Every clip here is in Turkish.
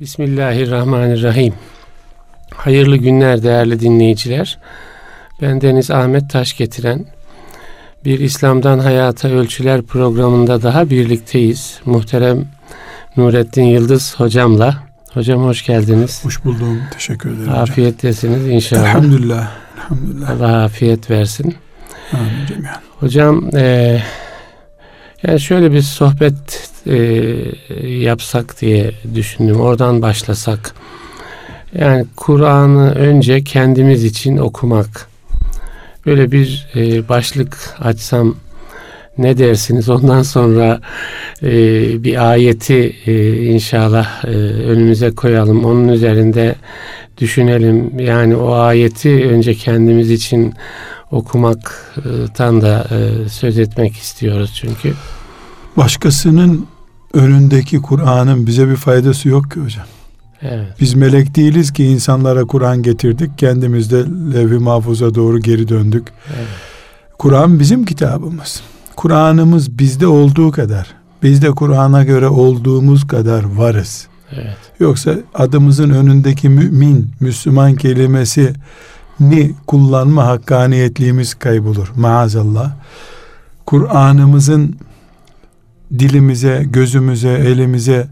Bismillahirrahmanirrahim. Hayırlı günler değerli dinleyiciler. Ben Deniz Ahmet Taş getiren bir İslam'dan Hayata Ölçüler programında daha birlikteyiz. Muhterem Nurettin Yıldız hocamla. Hocam hoş geldiniz. Hoş buldum. Teşekkür ederim. Afiyettesiniz inşallah. Elhamdülillah. Elhamdülillah. Allah afiyet versin. Amin. Hocam e, yani şöyle bir sohbet e, yapsak diye düşündüm. Oradan başlasak. Yani Kur'an'ı önce kendimiz için okumak. Böyle bir e, başlık açsam ne dersiniz? Ondan sonra e, bir ayeti e, inşallah e, önümüze koyalım. Onun üzerinde düşünelim. Yani o ayeti önce kendimiz için okumaktan da e, söz etmek istiyoruz çünkü. Başkasının önündeki Kur'an'ın bize bir faydası yok ki hocam. Evet. Biz melek değiliz ki insanlara Kur'an getirdik. Kendimiz de levh-i mahfuza doğru geri döndük. Evet. Kur'an bizim kitabımız. Kur'an'ımız bizde olduğu kadar, biz de Kur'an'a göre olduğumuz kadar varız. Evet. Yoksa adımızın önündeki mümin, Müslüman kelimesi ni kullanma hakkaniyetliğimiz kaybolur maazallah. Kur'an'ımızın dilimize, gözümüze, elimize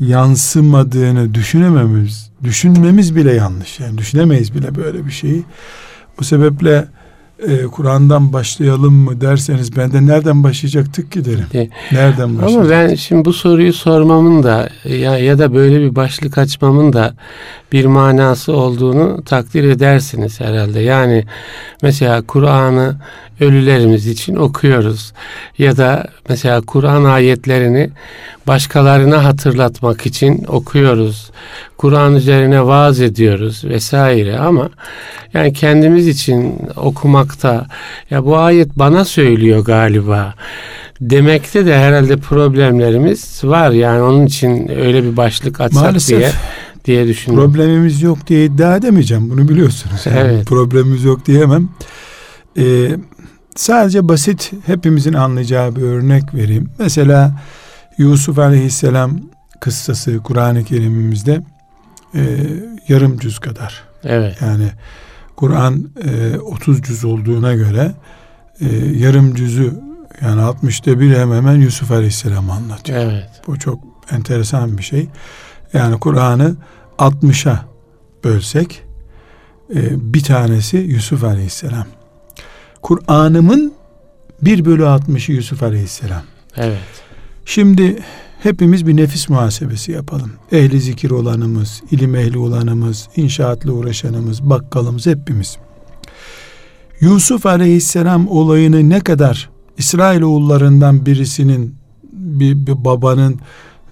yansımadığını düşünememiz, düşünmemiz bile yanlış. Yani düşünemeyiz bile böyle bir şeyi. Bu sebeple e, Kur'an'dan başlayalım mı derseniz ben de nereden başlayacaktık ki derim. E, Nereden başlayacaktık? Ama ben şimdi bu soruyu sormamın da ya, ya da böyle bir başlık açmamın da bir manası olduğunu takdir edersiniz herhalde. Yani mesela Kur'an'ı ölülerimiz için okuyoruz. Ya da mesela Kur'an ayetlerini başkalarına hatırlatmak için okuyoruz. Kur'an üzerine vaaz ediyoruz vesaire ama yani kendimiz için okumakta ya bu ayet bana söylüyor galiba demekte de herhalde problemlerimiz var. Yani onun için öyle bir başlık açsak Maalesef. diye diye düşündüm. Problemimiz yok diye iddia edemeyeceğim. Bunu biliyorsunuz. Yani Evet. Problemimiz yok diyemem. Ee, sadece basit hepimizin anlayacağı bir örnek vereyim. Mesela Yusuf Aleyhisselam kıssası Kur'an-ı Kerim'imizde e, yarım cüz kadar. Evet. Yani Kur'an e, 30 cüz olduğuna göre e, yarım cüzü yani 60'ta bir hemen hemen Yusuf Aleyhisselam anlatıyor. Evet. Bu çok enteresan bir şey. Yani Kur'an'ı 60'a bölsek e, bir tanesi Yusuf Aleyhisselam. Kur'an'ımın 1 bölü 60'ı Yusuf Aleyhisselam. Evet. Şimdi hepimiz bir nefis muhasebesi yapalım. Ehli zikir olanımız, ilim ehli olanımız, inşaatla uğraşanımız, bakkalımız hepimiz. Yusuf Aleyhisselam olayını ne kadar İsrailoğullarından birisinin bir, bir babanın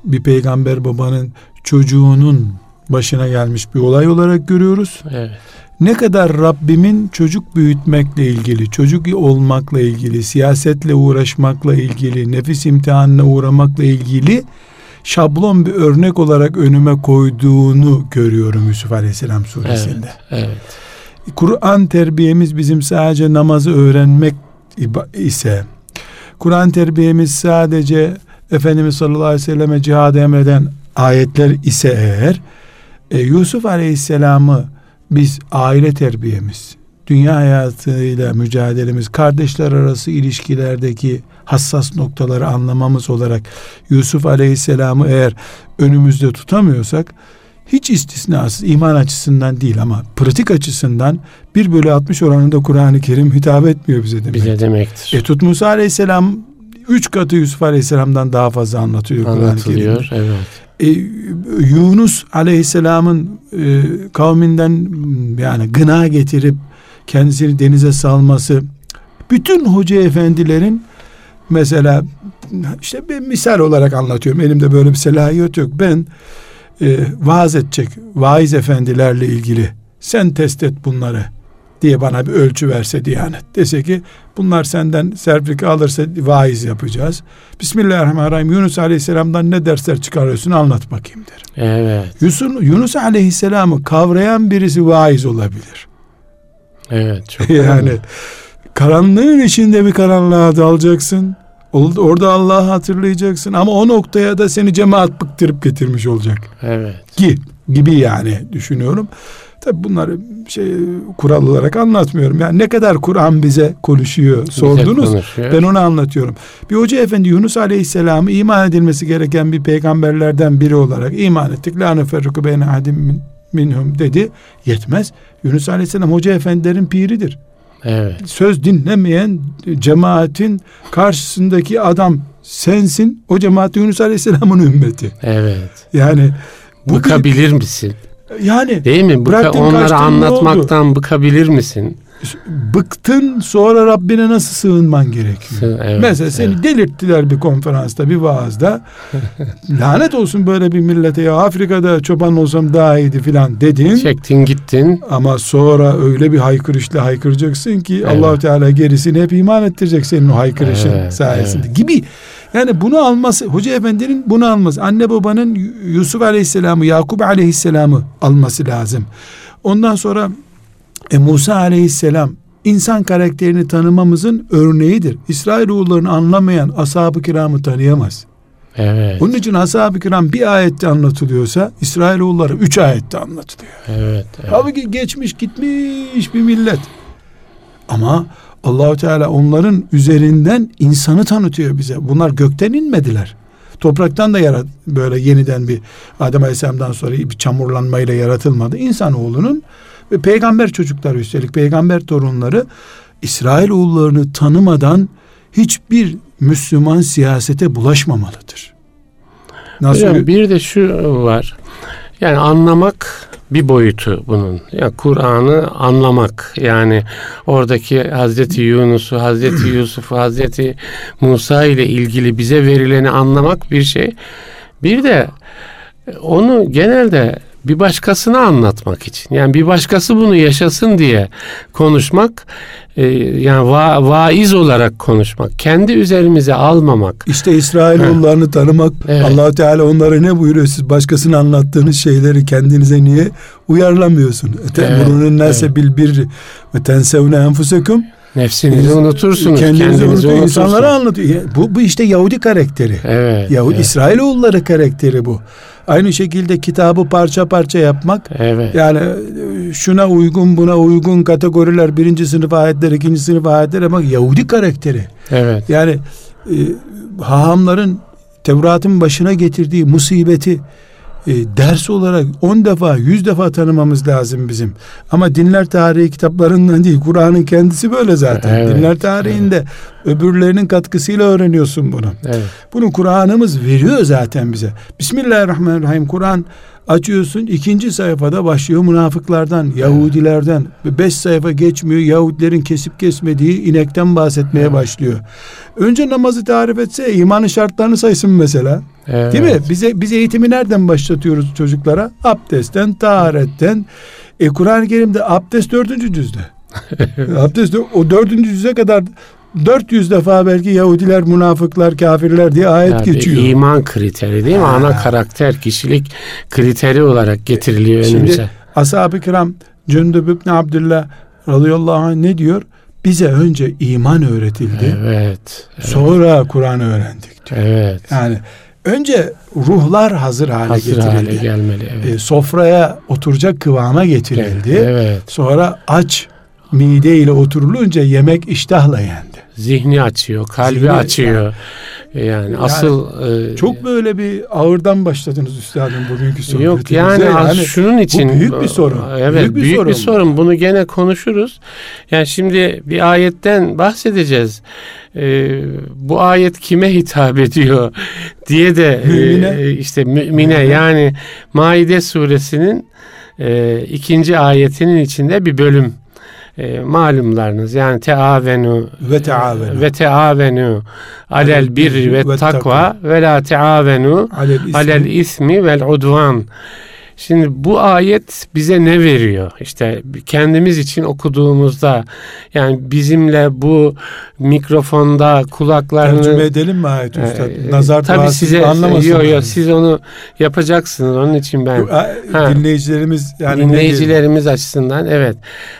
bir peygamber babanın çocuğunun başına gelmiş bir olay olarak görüyoruz. Evet. Ne kadar Rabbimin çocuk büyütmekle ilgili, çocuk olmakla ilgili, siyasetle uğraşmakla ilgili, nefis imtihanına uğramakla ilgili şablon bir örnek olarak önüme koyduğunu görüyorum Yusuf Aleyhisselam suresinde. Evet. Evet. Kur'an terbiyemiz bizim sadece namazı öğrenmek ise, Kur'an terbiyemiz sadece Efendimiz sallallahu aleyhi ve selleme cihad emreden ayetler ise eğer, e, Yusuf aleyhisselamı biz aile terbiyemiz, dünya hayatıyla mücadelemiz, kardeşler arası ilişkilerdeki hassas noktaları anlamamız olarak Yusuf aleyhisselamı eğer önümüzde tutamıyorsak, hiç istisnasız iman açısından değil ama pratik açısından 1 bölü 60 oranında Kur'an-ı Kerim hitap etmiyor bize demek. Bize demektir. E tut Musa Aleyhisselam 3 katı Yusuf Aleyhisselam'dan daha fazla anlatıyor. Anlatılıyor. Evet. E, Yunus Aleyhisselam'ın e, kavminden yani gına getirip kendisini denize salması bütün hoca efendilerin mesela işte bir misal olarak anlatıyorum. Elimde böyle bir selahiyet yok. Ben e, vaaz edecek vaiz efendilerle ilgili sen test et bunları diye bana bir ölçü verse Diyanet. Dese ki bunlar senden serfika alırsa vaiz yapacağız. Bismillahirrahmanirrahim Yunus Aleyhisselam'dan ne dersler çıkarıyorsun anlat bakayım derim. Evet. Yusuf, Yunus Aleyhisselam'ı kavrayan birisi vaiz olabilir. Evet. Çok yani karanlığın içinde bir karanlığa dalacaksın. Orada Allah'ı hatırlayacaksın ama o noktaya da seni cemaat bıktırıp getirmiş olacak. Evet. Ki gibi yani düşünüyorum. Tabi bunları şey kural olarak anlatmıyorum. Yani ne kadar Kur'an bize konuşuyor sordunuz. Konuşuyor. Ben onu anlatıyorum. Bir hoca efendi Yunus Aleyhisselam'ı iman edilmesi gereken bir peygamberlerden biri olarak iman ettik. La neferruku beyne adim minhum dedi. Yetmez. Yunus Aleyhisselam hoca efendilerin piridir. Evet. Söz dinlemeyen cemaatin karşısındaki adam sensin. O cemaat Yunus Aleyhisselam'ın ümmeti. Evet. Yani bu bıkabilir bir, misin? Yani değil mi? Bıka, onları anlatmaktan bıkabilir misin? bıktın sonra Rabbine nasıl sığınman gerekiyor? Evet, Mesela seni evet. delirttiler bir konferansta bir vaazda. Lanet olsun böyle bir millete ya Afrika'da çoban olsam daha iyiydi filan dedin. Çektin gittin. Ama sonra öyle bir haykırışla haykıracaksın ki evet. Allahu Teala gerisini hep iman ettirecek senin o haykırışın evet, sayesinde evet. gibi. Yani bunu alması, Hoca Efendi'nin bunu alması, anne babanın Yusuf Aleyhisselam'ı, Yakup Aleyhisselam'ı alması lazım. Ondan sonra e, Musa aleyhisselam insan karakterini tanımamızın örneğidir. İsrailoğullarını anlamayan ashab-ı kiramı tanıyamaz. Evet. Onun için ashab-ı kiram bir ayette anlatılıyorsa İsrailoğulları üç ayette anlatılıyor. Evet. evet. Halbuki geçmiş gitmiş bir millet. Ama Allahu Teala onların üzerinden insanı tanıtıyor bize. Bunlar gökten inmediler. Topraktan da yarat böyle yeniden bir Adem Aleyhisselam'dan sonra bir çamurlanmayla yaratılmadı. İnsanoğlunun ve peygamber çocukları üstelik peygamber torunları İsrail oğullarını tanımadan hiçbir Müslüman siyasete bulaşmamalıdır. Nasıl? Hocam, bir de şu var. Yani anlamak bir boyutu bunun. Yani Kur'an'ı anlamak. Yani oradaki Hazreti Yunus'u, Hazreti Yusuf'u, Hazreti Musa ile ilgili bize verileni anlamak bir şey. Bir de onu genelde bir başkasına anlatmak için. Yani bir başkası bunu yaşasın diye konuşmak e, yani va, vaiz olarak konuşmak. Kendi üzerimize almamak. İşte İsrailoğullarını tanımak. Evet. allah Teala onlara ne buyuruyor? Siz başkasına anlattığınız şeyleri kendinize niye uyarlamıyorsun? Temurunun nese bil bir ve tensevne enfusekum. Nefsinizi unutursunuz. Kendinizi, kendinizi unutursunuz. insanlara anlatıyor. Bu, bu işte Yahudi karakteri. Evet. Yahudi evet. İsrailoğulları karakteri bu. Aynı şekilde kitabı parça parça yapmak. Evet. Yani e, şuna uygun buna uygun kategoriler birinci sınıf ayetler ikinci sınıf ayetler ama Yahudi karakteri. Evet. Yani e, hahamların Tevrat'ın başına getirdiği musibeti e, ders olarak on defa yüz defa tanımamız lazım bizim. Ama dinler tarihi kitaplarından değil Kur'an'ın kendisi böyle zaten. Evet, dinler tarihinde evet. öbürlerinin katkısıyla öğreniyorsun bunu. Evet. Bunu Kur'an'ımız veriyor zaten bize. Bismillahirrahmanirrahim Kur'an açıyorsun ikinci sayfada başlıyor münafıklardan, Yahudilerden. Beş sayfa geçmiyor Yahudilerin kesip kesmediği inekten bahsetmeye evet. başlıyor. Önce namazı tarif etse imanın şartlarını saysın mesela. Evet. Değil mi? Bize biz eğitimi nereden başlatıyoruz çocuklara? Abdestten, taharetten. E Kur'an-ı Kerim'de abdest dördüncü cüzde. abdest o dördüncü cüze kadar 400 defa belki Yahudiler, münafıklar, kafirler diye ayet yani geçiyor. İman kriteri değil mi? Ha. Ana karakter, kişilik kriteri olarak getiriliyor Şimdi, önümüze. Ashab-ı kiram Cündüb ibn Abdullah radıyallahu anh ne diyor? Bize önce iman öğretildi. Evet. evet. Sonra Kur'an öğrendik diyor. Evet. Yani önce ruhlar hazır hale hazır getirildi. Hale gelmeli. Evet. E, sofraya oturacak kıvama getirildi. Evet. evet. Sonra aç mide ile oturulunca yemek iştahla yendi. Zihni açıyor, kalbi Zihni, açıyor. Yani, yani, yani asıl e, çok böyle bir ağırdan başladınız üstadım bugünkü sohbetinize. Yok yani, yani şunun için bu büyük bir sorun. Evet, büyük bir, büyük sorun, bir sorun. Bunu gene konuşuruz. Yani şimdi bir ayetten bahsedeceğiz. Ee, bu ayet kime hitap ediyor diye de mümine. E, işte mümine yani Maide suresinin e, ikinci ayetinin içinde bir bölüm e, malumlarınız yani teavenu ve teavenu. ve teavenu alel birri ve takva ve la teavenu alel ismi vel udvan Şimdi bu ayet bize ne veriyor? İşte kendimiz için okuduğumuzda yani bizimle bu mikrofonda kulaklarını Tercüme edelim mi ayet üstad? Ee, Nazar tabii size anlamasın. yok yok siz onu yapacaksınız onun için ben Ha. dinleyicilerimiz yani dinleyicilerimiz açısından evet.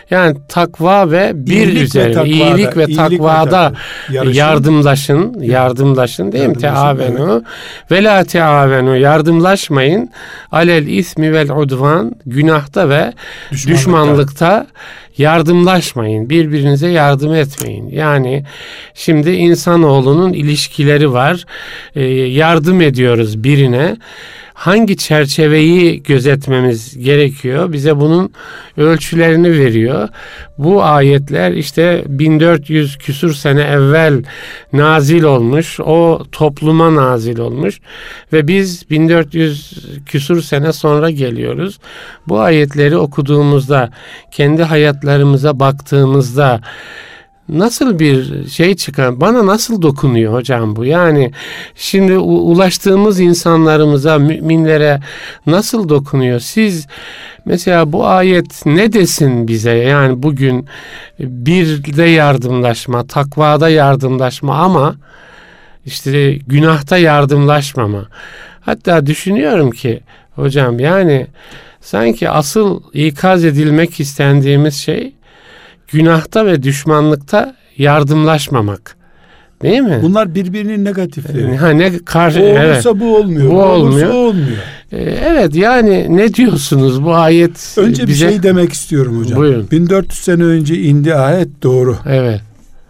Yani takva ve bir İyilik ve üzerine takvada, iyilik ve iyilik ve takvada takva. Yarışın. yardımlaşın, yardımlaşın değil mi? Teavenu ve la teavenu yardımlaşmayın. Alel ismi vel udvan günahta ve Düşmanlıkta. düşmanlıkta yardımlaşmayın. Birbirinize yardım etmeyin. Yani şimdi insanoğlunun ilişkileri var. Ee, yardım ediyoruz birine. Hangi çerçeveyi gözetmemiz gerekiyor? Bize bunun ölçülerini veriyor. Bu ayetler işte 1400 küsur sene evvel nazil olmuş. O topluma nazil olmuş ve biz 1400 küsur sene sonra geliyoruz. Bu ayetleri okuduğumuzda kendi hayatlarımıza baktığımızda nasıl bir şey çıkar? Bana nasıl dokunuyor hocam bu? Yani şimdi ulaştığımız insanlarımıza, müminlere nasıl dokunuyor? Siz mesela bu ayet ne desin bize? Yani bugün bir de yardımlaşma, takvada yardımlaşma ama işte günahta yardımlaşmama. Hatta düşünüyorum ki hocam yani sanki asıl ikaz edilmek istendiğimiz şey günahta ve düşmanlıkta yardımlaşmamak. Değil mi? Bunlar birbirinin negatifleri. ha ne karşı O olursa evet. bu olmuyor. Bu olmuyor. o olmuyor. Ee, evet yani ne diyorsunuz bu ayet Önce bize bir şey demek istiyorum hocam. Buyurun. 1400 sene önce indi ayet doğru. Evet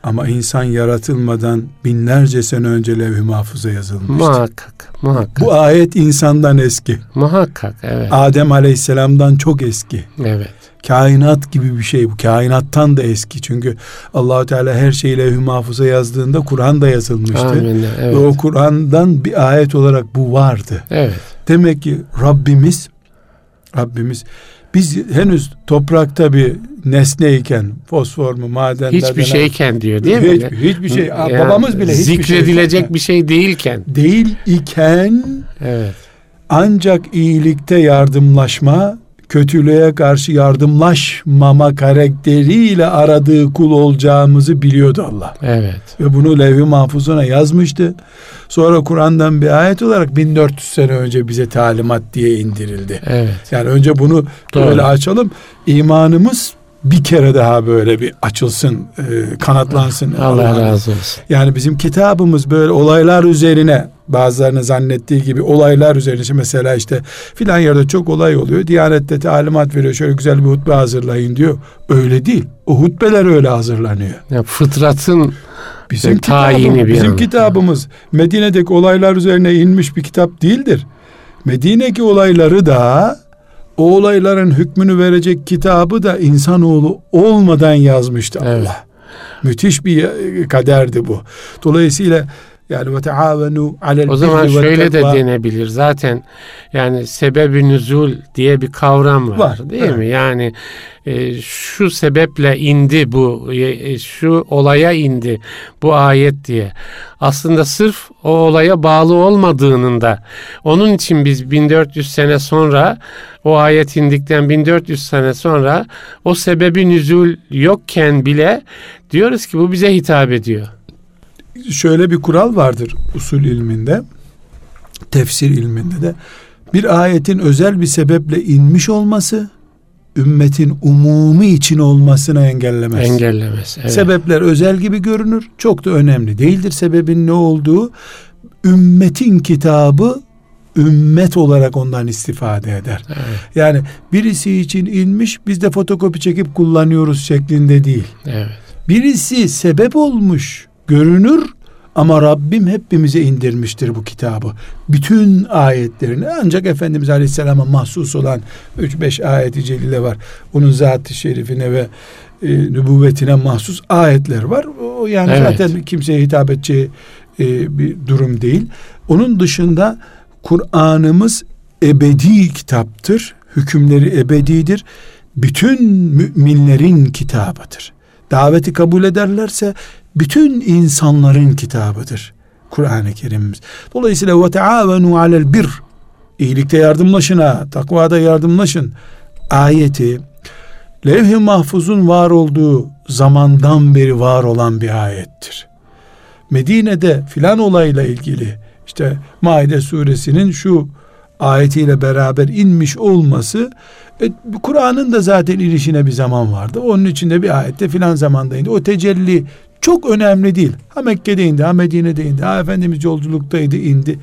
Ama insan yaratılmadan binlerce sene önce levh-i mahfuza yazılmıştı. muhakkak muhakkak Bu ayet insandan eski. muhakkak evet Adem Aleyhisselam'dan çok eski. evet Kainat gibi bir şey bu. Kainattan da eski. Çünkü Allahu Teala her şeyi levh-i mahfuza yazdığında Kur'an da yazılmıştı. Amin. Ve evet o Kur'an'dan bir ayet olarak bu vardı. evet Demek ki Rabbimiz Rabbimiz biz henüz toprakta bir nesneyken fosfor mu maden hiçbir şeyken diyor değil mi? hiç, hiçbir şey. Yani babamız bile hiçbir zikredilecek şey bir şey değilken. Değil iken evet. ancak iyilikte yardımlaşma kötülüğe karşı yardımlaşmama karakteriyle aradığı kul olacağımızı biliyordu Allah. evet Ve bunu levh-i mahfuzuna yazmıştı. Sonra Kur'an'dan bir ayet olarak 1400 sene önce bize talimat diye indirildi. evet Yani önce bunu Doğru. böyle açalım. İmanımız bir kere daha böyle bir açılsın, e, kanatlansın. Allah razı olsun yani bizim kitabımız böyle olaylar üzerine bazılarının zannettiği gibi olaylar üzerine işte mesela işte filan yerde çok olay oluyor. Diyanette talimat veriyor şöyle güzel bir hutbe hazırlayın diyor. Öyle değil. O hutbeler öyle hazırlanıyor. ya fıtratın Bizim Yani tayini kitabımız, bir bizim yana. kitabımız Medine'deki olaylar üzerine inmiş bir kitap değildir. Medine'deki olayları da o olayların hükmünü verecek kitabı da insanoğlu olmadan yazmıştı Allah. Evet. Müthiş bir e, kaderdi bu. Dolayısıyla yani ve teavenu alel O zaman şöyle de denebilir. Zaten yani sebebi nüzul diye bir kavram var, Var, değil evet. mi? Yani e, şu sebeple indi bu e, şu olaya indi bu ayet diye. Aslında sırf o olaya bağlı olmadığının da onun için biz 1400 sene sonra o ayet indikten 1400 sene sonra o sebebi nüzul yokken bile diyoruz ki bu bize hitap ediyor. Şöyle bir kural vardır usul ilminde, tefsir ilminde de. Bir ayetin özel bir sebeple inmiş olması ümmetin umumi için olmasını engellemez. Engellemez. Evet. Sebepler özel gibi görünür. Çok da önemli değildir sebebin ne olduğu. Ümmetin kitabı ümmet olarak ondan istifade eder. Evet. Yani birisi için inmiş biz de fotokopi çekip kullanıyoruz şeklinde değil. Evet. Birisi sebep olmuş görünür ama Rabbim hepimize indirmiştir bu kitabı. Bütün ayetlerini ancak Efendimiz Aleyhisselam'a mahsus olan 3-5 ayeti celile var. Onun zat-ı şerifine ve e, nübüvvetine mahsus ayetler var. O yani Evet. zaten kimseye hitap edeceği e, bir durum değil. Onun dışında Kur'an'ımız ebedi kitaptır. Hükümleri ebedidir. Bütün müminlerin kitabıdır. Daveti kabul ederlerse bütün insanların kitabıdır. Kur'an-ı Kerim'imiz. Dolayısıyla ve teavenu alel bir iyilikte yardımlaşın ha, takvada yardımlaşın ayeti levh-i mahfuzun var olduğu zamandan beri var olan bir ayettir. Medine'de filan olayla ilgili işte Maide suresinin şu ayetiyle beraber inmiş olması e, Kur'an'ın da zaten inişine bir zaman vardı. Onun içinde bir ayette filan zamanda indi. O tecelli çok önemli değil. Ha Mekke'de indi, ha Medine'de indi, ha Efendimiz yolculuktaydı indi.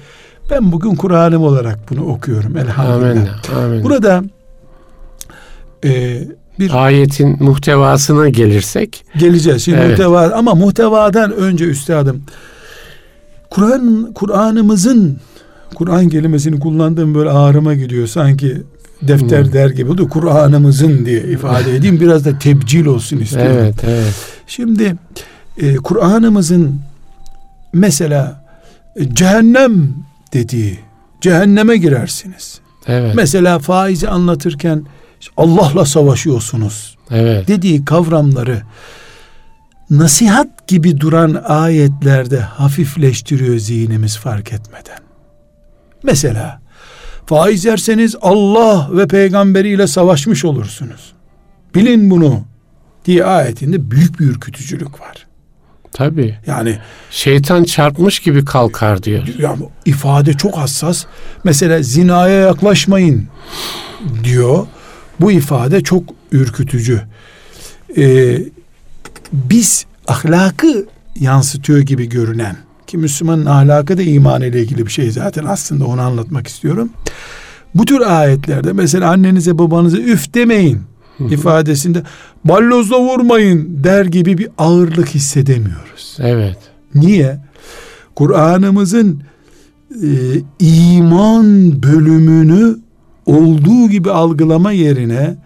Ben bugün Kur'an'ım olarak bunu okuyorum elhamdülillah. Amin, amin. Burada e, bir ayetin muhtevasına gelirsek geleceğiz. Şimdi evet. muhteva ama muhtevadan önce üstadım Kur'an Kur'an'ımızın Kur'an kelimesini kullandığım böyle ağrıma gidiyor sanki defter hmm. der gibi oldu. Kur'an'ımızın diye ifade edeyim. Biraz da tebcil olsun istiyorum. Evet, evet. Şimdi e, Kur'an'ımızın mesela e, cehennem dediği cehenneme girersiniz. Evet. Mesela faizi anlatırken Allah'la savaşıyorsunuz. Evet. Dediği kavramları nasihat gibi duran ayetlerde hafifleştiriyor zihnimiz fark etmeden. Mesela faiz yerseniz Allah ve peygamberiyle savaşmış olursunuz. Bilin bunu diye ayetinde büyük bir ürkütücülük var. Tabi. Yani şeytan çarpmış gibi kalkar diyor. Yani ifade çok hassas. Mesela zinaya yaklaşmayın diyor. Bu ifade çok ürkütücü. Ee, biz ahlakı yansıtıyor gibi görünen ki Müslümanın ahlakı da iman ile ilgili bir şey zaten aslında onu anlatmak istiyorum. Bu tür ayetlerde mesela annenize babanıza üf demeyin ifadesinde ballozla vurmayın der gibi bir ağırlık hissedemiyoruz. Evet. Niye? Kur'an'ımızın e, iman bölümünü olduğu gibi algılama yerine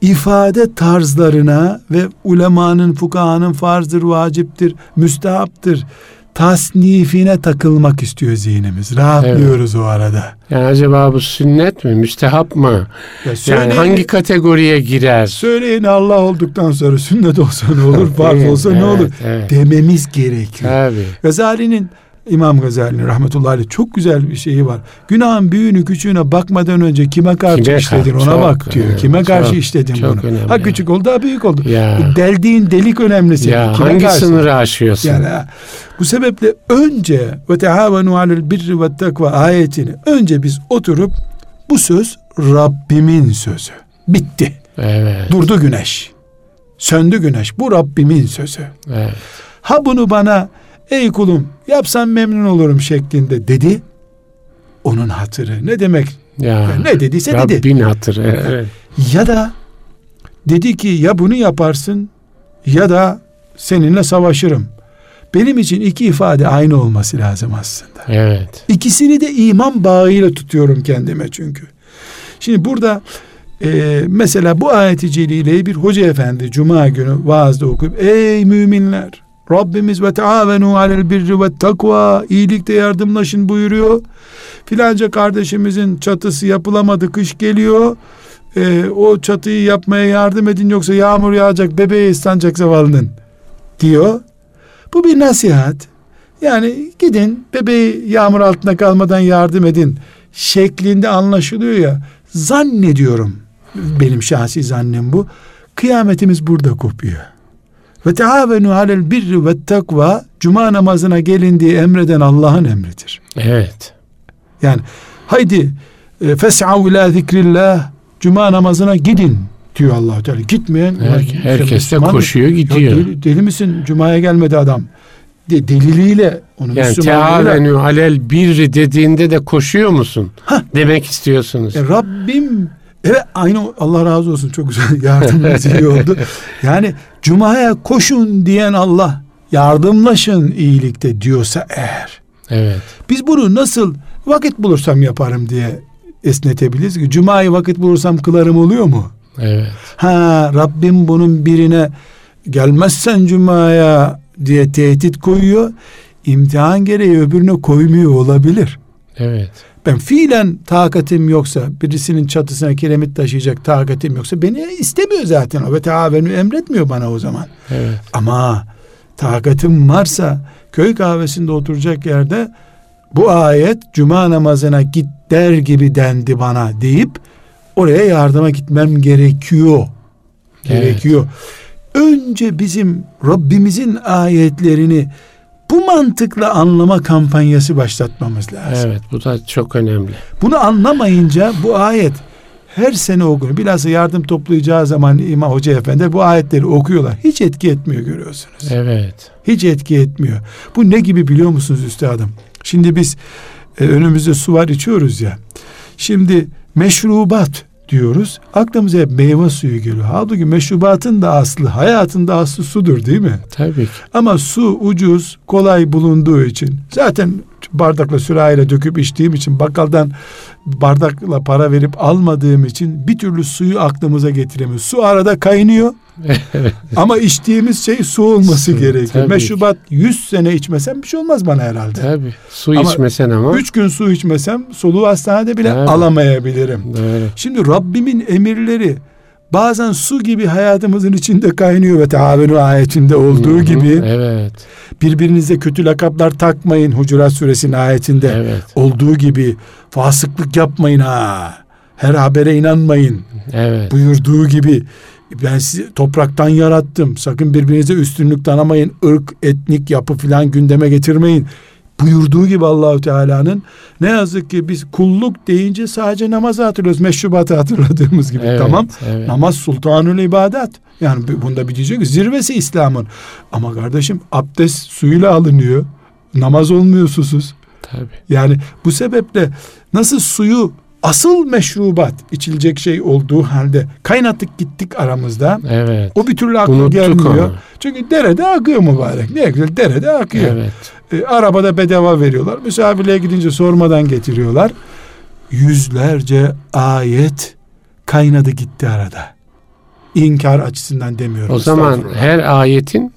ifade tarzlarına ve ulemanın, fukahanın farzdır, vaciptir, müstehaptır tasnifine takılmak istiyor zihnimiz. Rahatlıyoruz evet. o arada. Yani acaba bu sünnet mi, müstehap mı? Ya söyleyin, yani hangi kategoriye girer? Söyleyin Allah olduktan sonra sünnet olsa ne olur, farz olsa evet, ne olur evet. dememiz gerekiyor. Tabii. Gazali'nin İmam Gazali'nin rahmetullahi aleyh çok güzel bir şeyi var. Günahın büyüğünü küçüğüne bakmadan önce kime karşı kime işledin ona çok, bak diyor. kime karşı çok, işledin çok bunu. Önemli. Ha küçük oldu ha büyük oldu. Ya. Deldiğin delik önemli senin. Ya, kime hangi karşı? sınırı aşıyorsun? Yani, bu sebeple önce ve tehavenu alel birri ve takva ayetini önce biz oturup bu söz Rabbimin sözü. Bitti. Evet. Durdu güneş. Söndü güneş. Bu Rabbimin sözü. Evet. Ha bunu bana ey kulum yapsam memnun olurum şeklinde dedi. Onun hatırı ne demek? Ya, yani ne dediyse Rabbin dedi. Rabbin hatırı. Evet. Ya da dedi ki ya bunu yaparsın ya da seninle savaşırım. Benim için iki ifade aynı olması lazım aslında. Evet. İkisini de iman bağıyla tutuyorum kendime çünkü. Şimdi burada e, mesela bu ayeti celileyi bir hoca efendi cuma günü vaazda okuyup ey müminler Rabbimiz ve taavenu alel birri ve takva iyilikte yardımlaşın buyuruyor. Filanca kardeşimizin çatısı yapılamadı kış geliyor. Ee, o çatıyı yapmaya yardım edin yoksa yağmur yağacak bebeğe ıslanacak zavallının diyor. Bu bir nasihat. Yani gidin bebeği yağmur altında kalmadan yardım edin şeklinde anlaşılıyor ya. Zannediyorum benim şahsi zannem bu. Kıyametimiz burada kopuyor. Ve teavenu alel birri ve takva cuma namazına gelindiği emreden Allah'ın emridir. Evet. Yani haydi e, fes'av ila zikrillah cuma namazına gidin diyor Allah Teala. Gitmeyen Her, herkes de koşuyor gidiyor. Ya deli, deli misin? Cuma'ya gelmedi adam. De, deliliyle onu yani teavenu alel birri dediğinde de koşuyor musun? Hah. Demek istiyorsunuz. E, Rabbim Evet aynı Allah razı olsun çok güzel yardımınız iyi oldu. Yani Cuma'ya koşun diyen Allah yardımlaşın iyilikte diyorsa eğer. Evet. Biz bunu nasıl vakit bulursam yaparım diye esnetebiliriz ki Cuma'yı vakit bulursam kılarım oluyor mu? Evet. Ha Rabbim bunun birine gelmezsen Cuma'ya diye tehdit koyuyor. İmtihan gereği öbürüne koymuyor olabilir. Evet ben fiilen takatim yoksa birisinin çatısına kiremit taşıyacak takatim yoksa beni istemiyor zaten o ve teavenu emretmiyor bana o zaman. Evet. Ama takatim varsa köy kahvesinde oturacak yerde bu ayet cuma namazına git der gibi dendi bana deyip oraya yardıma gitmem gerekiyor. Gerekiyor. Önce bizim Rabbimizin ayetlerini bu mantıkla anlama kampanyası başlatmamız lazım. Evet bu da çok önemli. Bunu anlamayınca bu ayet her sene okunur. Bilhassa yardım toplayacağı zaman İmam Hoca Efendi bu ayetleri okuyorlar. Hiç etki etmiyor görüyorsunuz. Evet. Hiç etki etmiyor. Bu ne gibi biliyor musunuz üstadım? Şimdi biz e, önümüzde su var içiyoruz ya. Şimdi meşrubat diyoruz. Aklımıza hep meyve suyu geliyor. Halbuki meşrubatın da aslı, hayatın da aslı sudur değil mi? Tabii ki. Ama su ucuz, kolay bulunduğu için zaten bardakla sürahiyle döküp içtiğim için bakkaldan bardakla para verip almadığım için bir türlü suyu aklımıza getiremiyoruz. Su arada kaynıyor ama içtiğimiz şey su olması Su, gerekiyor. tabii Meşrubat 100 sene içmesem bir şey olmaz bana herhalde. Tabii. Su Ama içmesen ama. 3 gün su içmesem soluğu hastanede bile Tabii. alamayabilirim. Doğru. Şimdi Rabbimin emirleri bazen su gibi hayatımızın içinde kaynıyor ve teavenu ayetinde olduğu Hı hı, gibi Evet. birbirinize kötü lakaplar takmayın Hucurat suresinin ayetinde Evet. olduğu gibi fasıklık yapmayın ha her habere inanmayın Evet. buyurduğu gibi ben sizi topraktan yarattım sakın birbirinize üstünlük tanımayın ırk etnik yapı filan gündeme getirmeyin buyurduğu gibi Allahu Teala'nın ne yazık ki biz kulluk deyince sadece namazı hatırlıyoruz meşrubatı hatırladığımız gibi Evet, tamam evet. Namaz sultanül ibadet. Yani bu- bunda bir diyecek zirvesi İslam'ın. Ama kardeşim abdest suyuyla alınıyor. Namaz olmuyor susuz. Tabii. Yani bu sebeple nasıl suyu asıl meşrubat içilecek şey olduğu halde kaynattık gittik aramızda. Evet. O bir türlü Unuttuk gelmiyor. onu. Çünkü derede akıyor mübarek. Ne güzel derede akıyor. Evet. E, arabada bedava veriyorlar. Misafirliğe gidince sormadan getiriyorlar. Yüzlerce ayet kaynadı gitti arada. İnkar açısından demiyorum. O zaman her ayetin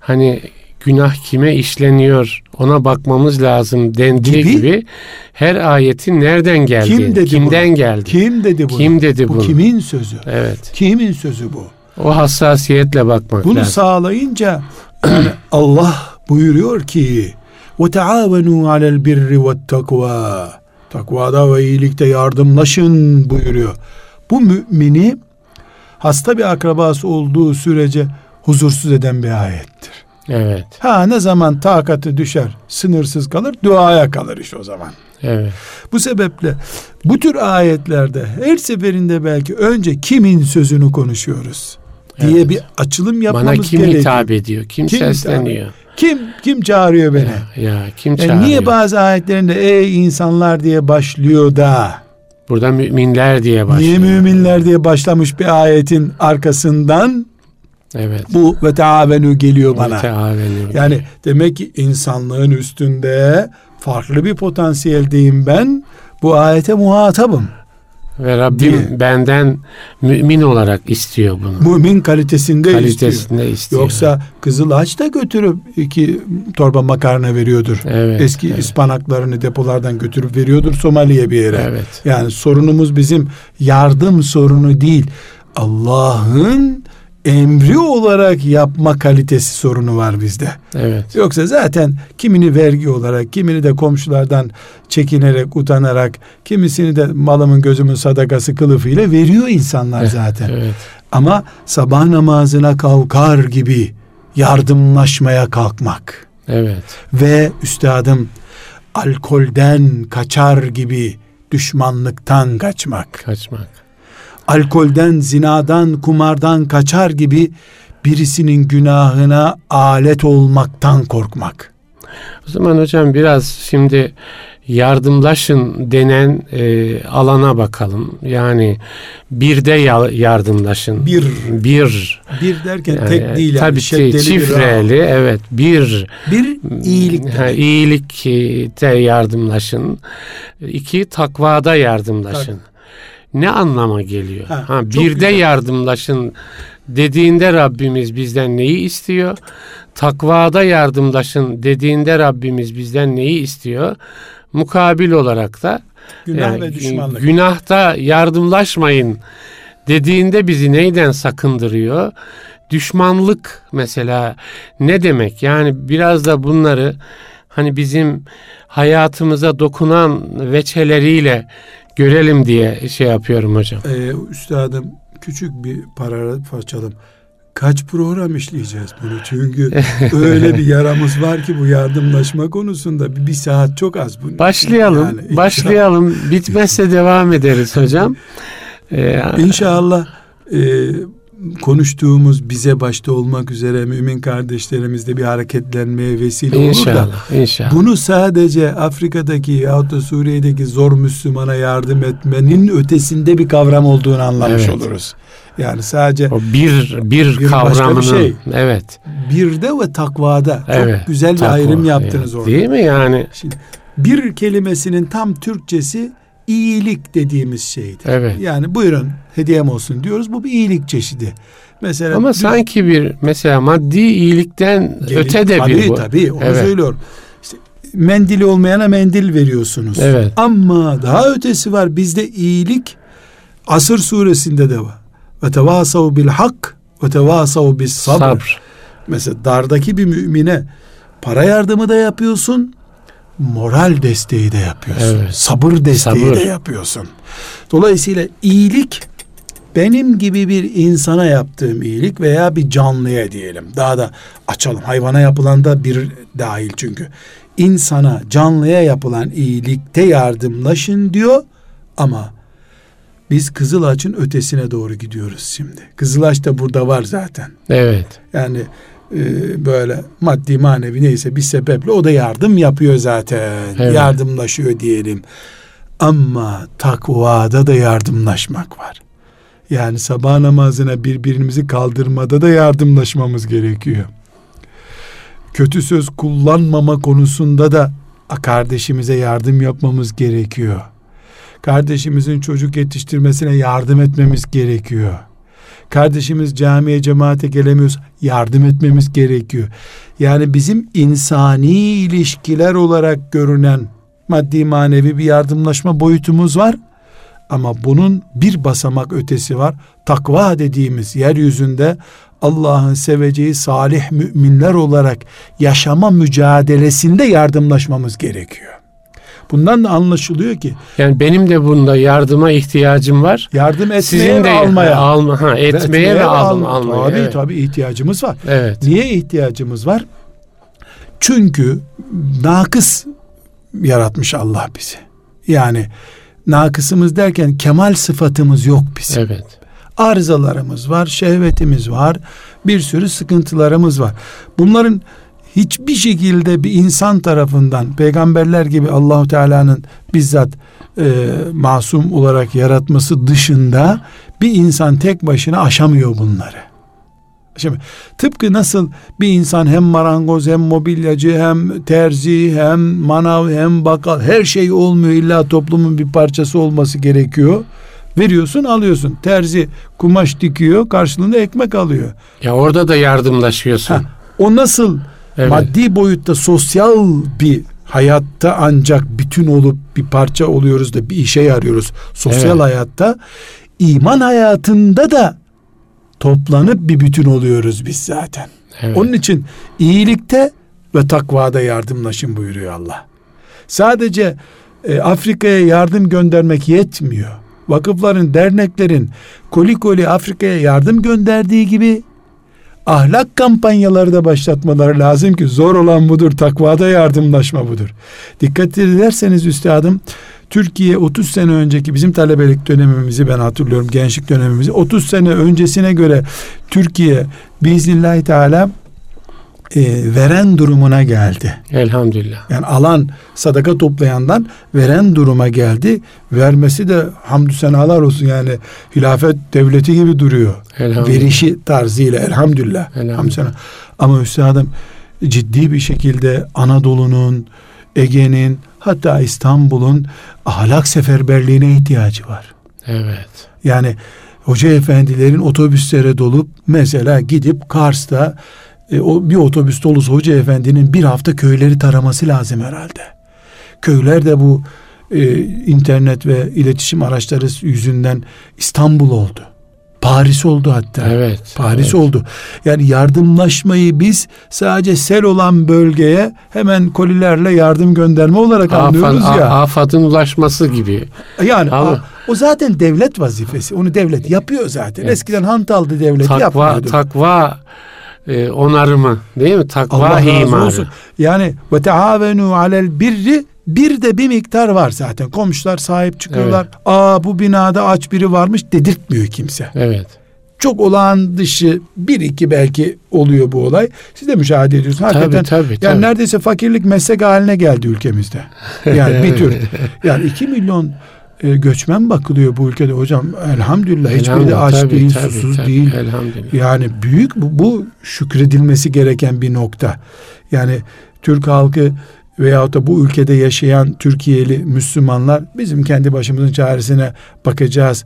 hani günah kime işleniyor ona bakmamız lazım dendiği Gibi. gibi, her ayetin nereden geldiği, Kim dedi kimden bunu? geldi, kim dedi bunu? kim dedi bu bunu? kimin sözü? Evet. Kimin sözü bu? O hassasiyetle bakmak Bunu lazım. sağlayınca yani Allah buyuruyor ki ve taavenu alel birri ve takva takvada ve iyilikte yardımlaşın buyuruyor. Bu mümini hasta bir akrabası olduğu sürece huzursuz eden bir ayettir. Evet. Ha ne zaman takatı düşer, sınırsız kalır, duaya kalır iş o zaman. Evet. Bu sebeple bu tür ayetlerde her seferinde belki önce kimin sözünü konuşuyoruz diye Evet. bir açılım yapmamız Bana kim gerekiyor. hitap ediyor? Kim, Kim sesleniyor? Kim kim çağırıyor beni? Ya, ya kim E çağırıyor? niye bazı ayetlerinde ey insanlar diye başlıyor da Burada müminler diye başlıyor. niye müminler diye başlamış bir ayetin arkasından Evet. bu ve taavenu geliyor bana. Müteaveni. Yani demek ki insanlığın üstünde farklı bir potansiyeldeyim ben. Bu ayete muhatabım. Ve Rabbim diye. benden mümin olarak istiyor bunu. Mümin kalitesinde istiyor. Kalitesinde istiyor. Yoksa Kızılaç da götürüp iki torba makarna veriyordur. evet, Eski evet, ıspanaklarını depolardan götürüp veriyordur Somali'ye bir yere. Evet. Yani sorunumuz bizim yardım sorunu değil. Allah'ın emri olarak yapma kalitesi sorunu var bizde. Evet. Yoksa zaten kimini vergi olarak, kimini de komşulardan çekinerek, utanarak, kimisini de malımın gözümün sadakası kılıfıyla veriyor insanlar zaten. Evet. Ama sabah namazına kalkar gibi yardımlaşmaya kalkmak Evet. ve üstadım alkolden kaçar gibi düşmanlıktan kaçmak. Kaçmak. Alkolden, zinadan, kumardan kaçar gibi birisinin günahına alet olmaktan korkmak. O zaman hocam biraz şimdi yardımlaşın denen e, alana bakalım. Yani birde ya- yardımlaşın. Bir. Bir. Bir derken Yani, tek değil yani tabii ki şeddeli bir çifreli evet bir. Bir iyilik ha, iyilikte yardımlaşın. İki takvada yardımlaşın. Ne anlama geliyor? Ha, Ha, birde güzel. yardımlaşın dediğinde Rabbimiz bizden neyi istiyor? Takvada yardımlaşın dediğinde Rabbimiz bizden neyi istiyor? Mukabil olarak da Günah yani ve düşmanlık. Günahta yardımlaşmayın dediğinde bizi neyden sakındırıyor? Düşmanlık mesela ne demek? Yani biraz da bunları hani bizim hayatımıza dokunan veçeleriyle görelim diye şey yapıyorum hocam. Ee, üstadım küçük bir paragraf açalım. Kaç program işleyeceğiz bunu? Çünkü öyle bir yaramız var ki bu yardımlaşma konusunda bir, saat çok az. Bu. Başlayalım. Yani, başlayalım. Bitmezse devam ederiz hocam. Ee, İnşallah e, konuştuğumuz bize başta olmak üzere mümin kardeşlerimizde bir hareketlenmeye vesile inşallah, olur da inşallah. bunu sadece Afrika'daki yahut da Suriye'deki zor Müslümana yardım etmenin ötesinde bir kavram olduğunu anlamış evet. oluruz. Yani sadece o bir bir, bir kavramının bir şey. evet. Bir de ve takvada evet, çok güzel takva, bir ayrım yaptınız orada. Değil mi yani? Şimdi bir kelimesinin tam Türkçesi iyilik dediğimiz şeydir. Evet. Yani buyurun hediyem olsun diyoruz. Bu bir iyilik çeşidi. Mesela Ama bir, sanki bir mesela maddi iyilikten gelin, öte de tabii, bir bu. Tabii onu evet. söylüyorum. İşte mendili olmayana mendil veriyorsunuz. Evet. Ama daha ötesi var. Bizde iyilik Asır suresinde de var. Ve tevasav bil hak ve tevasav bis sabr. sabr. Mesela dardaki bir mümine para yardımı da yapıyorsun moral desteği de yapıyorsun. Evet. Sabır desteği Sabır. de yapıyorsun. Dolayısıyla iyilik benim gibi bir insana yaptığım iyilik veya bir canlıya diyelim. Daha da açalım. Hayvana yapılan da bir dahil çünkü. İnsana, canlıya yapılan iyilikte yardımlaşın diyor ama biz Kızılaç'ın ötesine doğru gidiyoruz şimdi. Kızılaç da burada var zaten. Evet. Yani e, böyle maddi manevi neyse bir sebeple o da yardım yapıyor zaten. Evet. Yardımlaşıyor diyelim. Ama takvada da yardımlaşmak var. Yani sabah namazına birbirimizi kaldırmada da yardımlaşmamız gerekiyor. Kötü söz kullanmama konusunda da kardeşimize yardım yapmamız gerekiyor. Kardeşimizin çocuk yetiştirmesine yardım etmemiz gerekiyor kardeşimiz camiye cemaate gelemiyoruz yardım etmemiz gerekiyor. Yani bizim insani ilişkiler olarak görünen maddi manevi bir yardımlaşma boyutumuz var. Ama bunun bir basamak ötesi var. Takva dediğimiz yeryüzünde Allah'ın seveceği salih müminler olarak yaşama mücadelesinde yardımlaşmamız gerekiyor. Bundan da anlaşılıyor ki yani benim de bunda yardıma ihtiyacım var. Yardım etmeye Sizin de almaya. Alma, ha, etmeye, etmeye ve alma, almaya. Tabii evet. tabii ihtiyacımız var. Evet. Niye ihtiyacımız var? Çünkü nakıs yaratmış Allah bizi. Yani nakısımız derken kemal sıfatımız yok bizim. Evet. Arızalarımız var, şehvetimiz var, bir sürü sıkıntılarımız var. Bunların hiçbir şekilde bir insan tarafından peygamberler gibi Allahu Teala'nın bizzat e, masum olarak yaratması dışında bir insan tek başına aşamıyor bunları. Şimdi tıpkı nasıl bir insan hem marangoz hem mobilyacı hem terzi hem manav hem bakkal her şey olmuyor illa toplumun bir parçası olması gerekiyor. Veriyorsun alıyorsun. Terzi kumaş dikiyor karşılığında ekmek alıyor. Ya orada da yardımlaşıyorsun. Ha, o nasıl Evet. Maddi boyutta sosyal bir hayatta ancak bütün olup bir parça oluyoruz da bir işe yarıyoruz. Sosyal evet. hayatta iman hayatında da toplanıp bir bütün oluyoruz biz zaten. Evet. Onun için iyilikte ve takvada yardımlaşın buyuruyor Allah. Sadece e, Afrika'ya yardım göndermek yetmiyor. Vakıfların, derneklerin koli koli Afrika'ya yardım gönderdiği gibi ahlak kampanyaları da başlatmaları lazım ki zor olan budur, takvada yardımlaşma budur. Dikkat ederseniz üstadım Türkiye 30 sene önceki bizim talebelik dönemimizi ben hatırlıyorum gençlik dönemimizi 30 sene öncesine göre Türkiye biiznillahü teala e, veren durumuna geldi. Elhamdülillah. Yani alan sadaka toplayandan veren duruma geldi. Vermesi de hamdü senalar olsun yani hilafet devleti gibi duruyor. Verişi tarzıyla elhamdülillah. elhamdülillah. Ama üstadım ciddi bir şekilde Anadolu'nun, Ege'nin hatta İstanbul'un ahlak seferberliğine ihtiyacı var. Evet. Yani hoca efendilerin otobüslere dolup mesela gidip Kars'ta e, o bir otobüs dolusu hoca efendinin bir hafta köyleri taraması lazım herhalde. Köyler de bu e, internet ve iletişim araçları yüzünden İstanbul oldu. Paris oldu hatta. Evet. Paris evet. oldu. Yani yardımlaşmayı biz sadece sel olan bölgeye hemen kolilerle yardım gönderme olarak anlıyoruz Afat, ya. Afatın ulaşması gibi. Yani Ama- o zaten devlet vazifesi. Onu devlet yapıyor zaten. Evet. Eskiden hantaldı devlet Takva, yapmıyordu. takva e, onarımı değil mi? Takva Allah imarı. olsun. Yani ve teavenu alel birri bir de bir miktar var zaten. Komşular sahip çıkıyorlar. Aa bu binada aç biri varmış dedirtmiyor kimse. Evet. Çok olağan dışı bir iki belki oluyor bu olay. Siz de müşahede ediyorsunuz. Hakikaten tabii, yani tabii. neredeyse fakirlik meslek haline geldi ülkemizde. Yani bir tür. Yani iki milyon e, göçmen bakılıyor bu ülkede hocam. Elhamdülillah hiçbiri de Elhamdülillah, aç tabii, değil, tabii, susuz tabii. değil. Elhamdülillah. Yani büyük bu, bu şükredilmesi gereken bir nokta. Yani Türk halkı veyahut da bu ülkede yaşayan Türkiye'li Müslümanlar bizim kendi başımızın çaresine bakacağız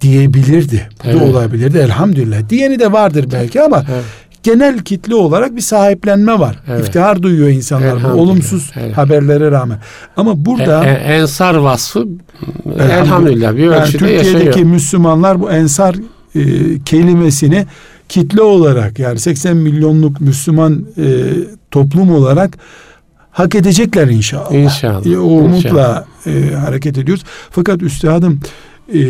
diyebilirdi. Bu Evet. da olabilirdi elhamdülillah. Diyeni de vardır belki ama Evet. Genel kitle olarak bir sahiplenme var. Evet. İftihar duyuyor insanlar bu olumsuz evet. haberlere rağmen. Ama burada E- e- ensar vasfı Elhamdülillah. elhamdülillah bir yani ölçüde Türkiye'deki yaşıyor. Müslümanlar bu ensar e, kelimesini kitle olarak yani 80 milyonluk Müslüman e, toplum olarak hak edecekler inşallah. İnşallah. E, o umutla e, hareket ediyoruz. Fakat üstadım e,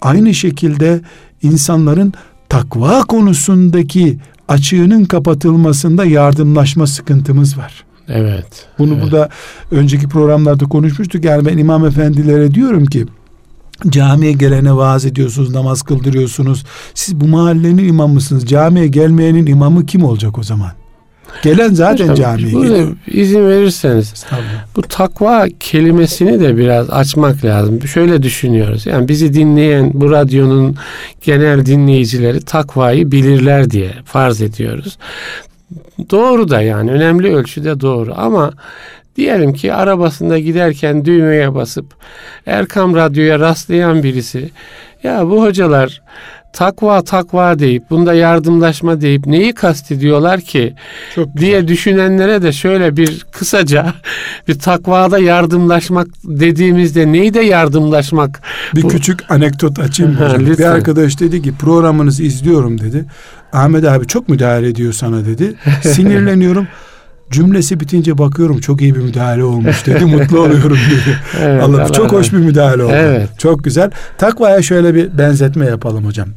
aynı şekilde insanların takva konusundaki açığının kapatılmasında yardımlaşma sıkıntımız var. Evet. Bunu evet. burada önceki programlarda konuşmuştuk. Yani ben imam efendilere diyorum ki camiye gelene vaaz ediyorsunuz, namaz kıldırıyorsunuz. Siz bu mahallenin imamısınız. Camiye gelmeyenin imamı kim olacak o zaman? Gelen zaten Hocam, camiye geliyor. izin verirseniz bu takva kelimesini de biraz açmak lazım. Şöyle düşünüyoruz. Yani bizi dinleyen bu radyonun genel dinleyicileri takvayı bilirler diye farz ediyoruz. Doğru da yani önemli ölçüde doğru ama diyelim ki arabasında giderken düğmeye basıp Erkam Radyo'ya rastlayan birisi ya bu hocalar takva takva deyip bunda yardımlaşma deyip neyi kastediyorlar ki Çok güzel. diye düşünenlere de şöyle bir kısaca bir takvada yardımlaşmak dediğimizde neyde yardımlaşmak Bir Bu- küçük anekdot açayım Ha? Bir arkadaş dedi ki programınızı izliyorum dedi. Ahmet abi çok müdahale ediyor sana dedi. Sinirleniyorum. Cümlesi bitince bakıyorum çok iyi bir müdahale olmuş dedi. Mutlu oluyorum dedi. Evet, Allah, Allah çok hoş razı- bir müdahale oldu. Evet. Çok güzel. Takvaya şöyle bir benzetme yapalım hocam.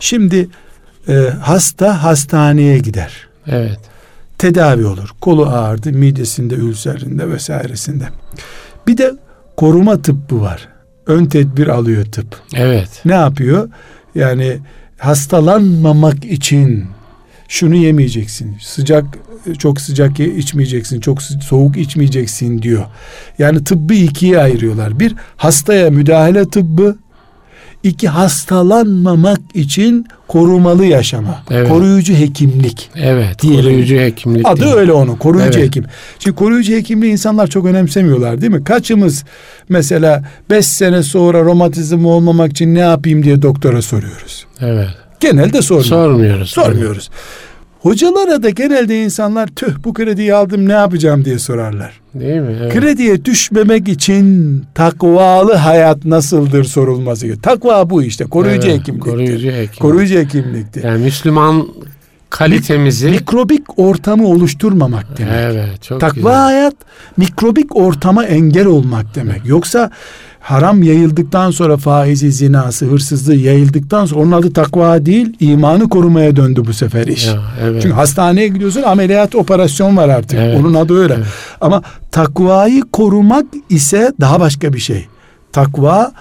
Şimdi e, hasta hastaneye gider. Evet. Tedavi olur. Kolu ağrıdı, midesinde, ülserinde vesairesinde. Bir de koruma tıbbı var. Ön tedbir alıyor tıp. Evet. Ne yapıyor? Yani hastalanmamak için şunu yemeyeceksin. Sıcak çok sıcak ye- içmeyeceksin. Çok soğuk içmeyeceksin diyor. Yani tıbbı ikiye ayırıyorlar. Bir hastaya müdahale tıbbı, iki hastalanmamak için korumalı yaşama. Evet. Koruyucu hekimlik. Evet. Diyelim. Koruyucu hekimlik. Adı değil. öyle onun koruyucu Evet. hekim. Şimdi koruyucu hekimliği insanlar çok önemsemiyorlar değil mi? Kaçımız mesela 5 sene sonra romatizm olmamak için ne yapayım diye doktora soruyoruz. Evet. Genelde sormuyoruz. Sormuyoruz. Sormuyoruz. Hocalara da genelde insanlar tüh bu krediyi aldım ne yapacağım diye sorarlar. Değil mi? Evet. Krediye düşmemek için takvalı hayat nasıldır sorulması. Takva bu işte koruyucu Evet, hekimliktir. Koruyucu hekim. Koruyucu hekimliktir. Yani Müslüman kalitemizi Mikrobik ortamı oluşturmamak demek. Evet, çok Takva güzel. hayat mikrobik ortama engel olmak demek. Yoksa haram yayıldıktan sonra faizi, zinası, hırsızlığı yayıldıktan sonra onun adı takva değil, imanı korumaya döndü bu sefer iş. Ya, evet. Çünkü hastaneye gidiyorsun ameliyat operasyon var artık. Evet. Onun adı öyle. Evet. Ama takvayı korumak ise daha başka bir şey. Takva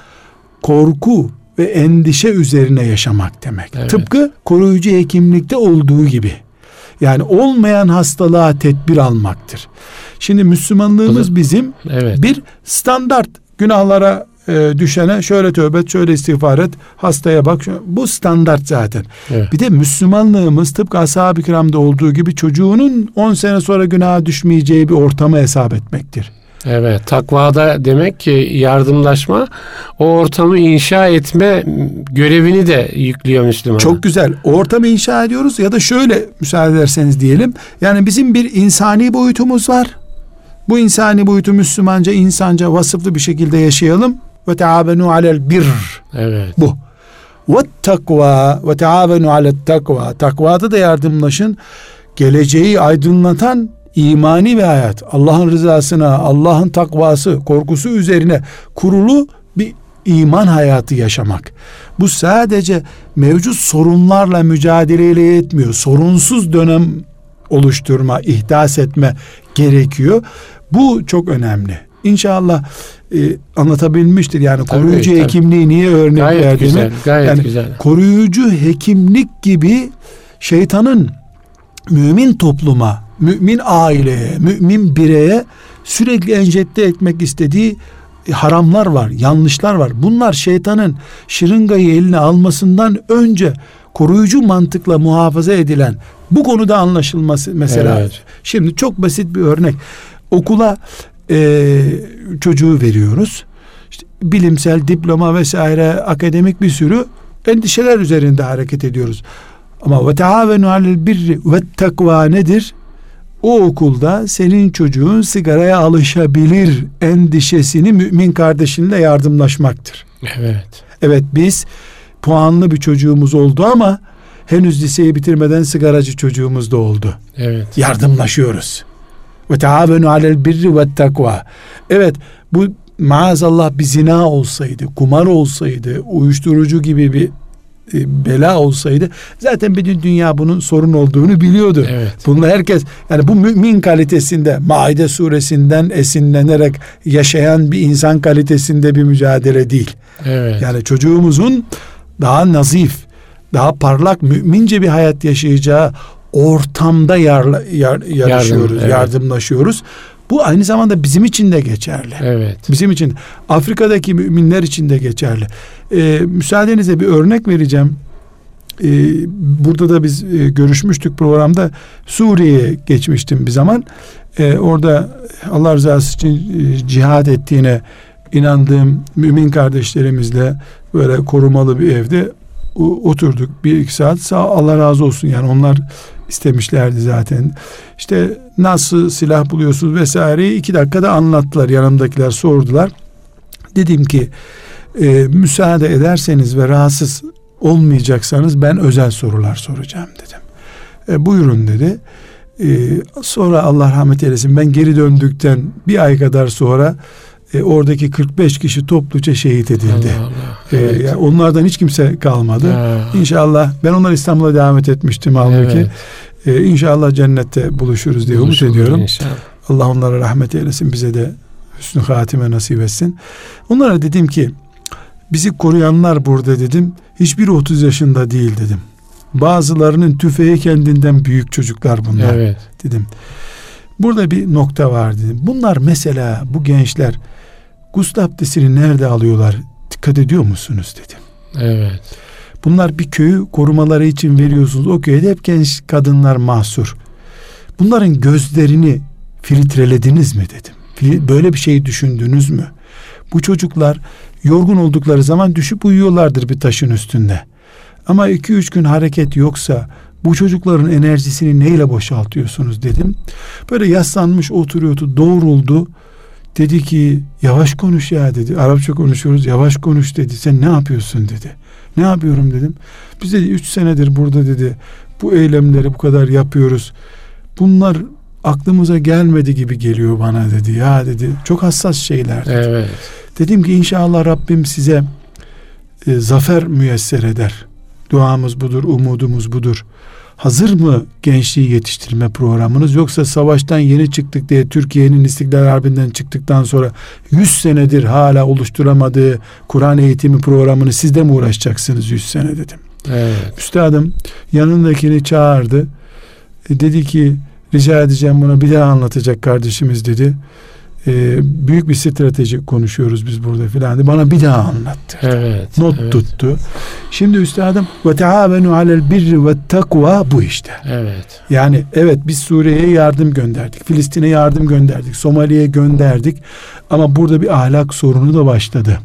korku ve endişe üzerine yaşamak demek. Evet. Tıpkı koruyucu hekimlikte olduğu gibi. Yani olmayan hastalığa tedbir almaktır. Şimdi Müslümanlığımız bizim evet. bir standart günahlara e, düşene şöyle tövbe et, şöyle istiğfar et, hastaya bak. Bu standart zaten. Evet. Bir de Müslümanlığımız tıpkı ashab-ı kiramda olduğu gibi çocuğunun 10 sene sonra günaha düşmeyeceği bir ortamı hesap etmektir. Evet, takvada demek ki yardımlaşma o ortamı inşa etme görevini de yüklüyor Müslüman. Çok güzel. O ortamı inşa ediyoruz ya da şöyle müsaade ederseniz diyelim. Yani bizim bir insani boyutumuz var. Bu insani boyutu Müslümanca, insanca vasıflı bir şekilde yaşayalım. Ve teabenu alel bir. Evet. Bu. Ve takva ve taavenu alet takva. Takvada da yardımlaşın. Geleceği aydınlatan imani bir hayat. Allah'ın rızasına, Allah'ın takvası, korkusu üzerine kurulu bir iman hayatı yaşamak. Bu sadece mevcut sorunlarla mücadeleyle yetmiyor. Sorunsuz dönem oluşturma, ihdas etme gerekiyor. Bu çok önemli. İnşallah e, anlatabilmiştir. Yani Tabii, koruyucu tabii. hekimliği niye örnek Gayet verdiğimi. güzel, gayet yani güzel. koruyucu hekimlik gibi şeytanın mümin topluma, mümin aileye, mümin bireye sürekli enjekte etmek istediği haramlar var, yanlışlar var. Bunlar şeytanın şırıngayı eline almasından önce koruyucu mantıkla muhafaza edilen bu konuda anlaşılması mesela. Evet. Şimdi çok basit bir örnek. Okula e, çocuğu veriyoruz. İşte bilimsel, diploma vesaire akademik bir sürü endişeler üzerinde hareket ediyoruz. Ama ve taavenu alel birri ve takva nedir? O okulda senin çocuğun sigaraya alışabilir endişesini mümin kardeşinle yardımlaşmaktır. Evet. Evet biz puanlı bir çocuğumuz oldu ama henüz liseyi bitirmeden sigaracı çocuğumuz da oldu. Evet. Yardımlaşıyoruz. Ve taavenu alel birri ve takva. Evet bu maazallah bir zina olsaydı, kumar olsaydı, uyuşturucu gibi bir e, bela olsaydı zaten bütün dünya bunun sorun olduğunu biliyordu. Evet. Bunu herkes yani bu mümin kalitesinde Maide suresinden esinlenerek yaşayan bir insan kalitesinde bir mücadele değil. Evet. Yani çocuğumuzun daha nazif, daha parlak mümince bir hayat yaşayacağı ortamda yarla, yar, yarışıyoruz, evet. yardımlaşıyoruz. Bu aynı zamanda bizim için de geçerli. Evet. Bizim için Afrika'daki müminler için de geçerli. Ee, müsaadenizle bir örnek vereceğim. Ee, burada da biz e, görüşmüştük programda. Suriye'ye geçmiştim bir zaman. Ee, orada Allah rızası için e, cihad ettiğine inandığım mümin kardeşlerimizle böyle korumalı bir evde oturduk bir iki saat. Sağ Allah razı olsun yani onlar istemişlerdi zaten. İşte nasıl silah buluyorsunuz vesaireyi iki dakikada anlattılar. Yanımdakiler sordular. Dedim ki e, müsaade ederseniz ve rahatsız olmayacaksanız ben özel sorular soracağım dedim. E, buyurun dedi. E, sonra Allah rahmet eylesin ben geri döndükten bir ay kadar sonra e, oradaki 45 kişi topluca şehit edildi. Allah Allah. E, Evet. yani onlardan hiç kimse kalmadı. Ya. İnşallah ben onlar İstanbul'a davet etmiştim halbuki. Evet. E, inşallah cennette buluşuruz diye umut ediyorum. inşallah. Allah onlara rahmet eylesin bize de hüsnü hatime nasip etsin. Onlara dedim ki bizi koruyanlar burada dedim. Hiçbiri 30 yaşında değil dedim. Bazılarının tüfeği kendinden büyük çocuklar bunlar Evet. dedim. Burada bir nokta var dedim. Bunlar mesela bu gençler gusül abdestini nerede alıyorlar? Dikkat ediyor musunuz dedim. Evet. Bunlar bir köyü korumaları için veriyorsunuz. O köyde hep genç kadınlar mahsur. Bunların gözlerini filtrelediniz mi dedim. Böyle bir şey düşündünüz mü? Bu çocuklar yorgun oldukları zaman düşüp uyuyorlardır bir taşın üstünde. Ama iki üç gün hareket yoksa bu çocukların enerjisini neyle boşaltıyorsunuz dedim. Böyle yaslanmış oturuyordu doğruldu. Dedi ki yavaş konuş ya dedi. Arapça konuşuyoruz yavaş konuş dedi. Sen ne yapıyorsun dedi. Ne yapıyorum dedim. Biz dedi 3 senedir burada dedi. Bu eylemleri bu kadar yapıyoruz. Bunlar aklımıza gelmedi gibi geliyor bana dedi. Ya dedi çok hassas şeyler. dedi. Evet. Dedim ki inşallah Rabbim size e, zafer müyesser eder. Duamız budur, umudumuz budur. Hazır mı gençliği yetiştirme programınız yoksa savaştan yeni çıktık diye Türkiye'nin İstiklal Harbi'nden çıktıktan sonra 100 senedir hala oluşturamadığı Kur'an eğitimi programını siz de mi uğraşacaksınız 100 sene dedim. Evet. Üstadım yanındakini çağırdı. E, dedi ki rica edeceğim buna bir daha anlatacak kardeşimiz dedi. E, büyük bir strateji konuşuyoruz biz burada filan. Bana bir daha anlattı. Evet. Not evet. tuttu. Şimdi üstadım ve taavenu alel birri ve takva bu işte. Evet. Yani evet biz Suriye'ye yardım gönderdik. Filistin'e yardım gönderdik. Somali'ye gönderdik. Ama burada bir ahlak sorunu da başladı.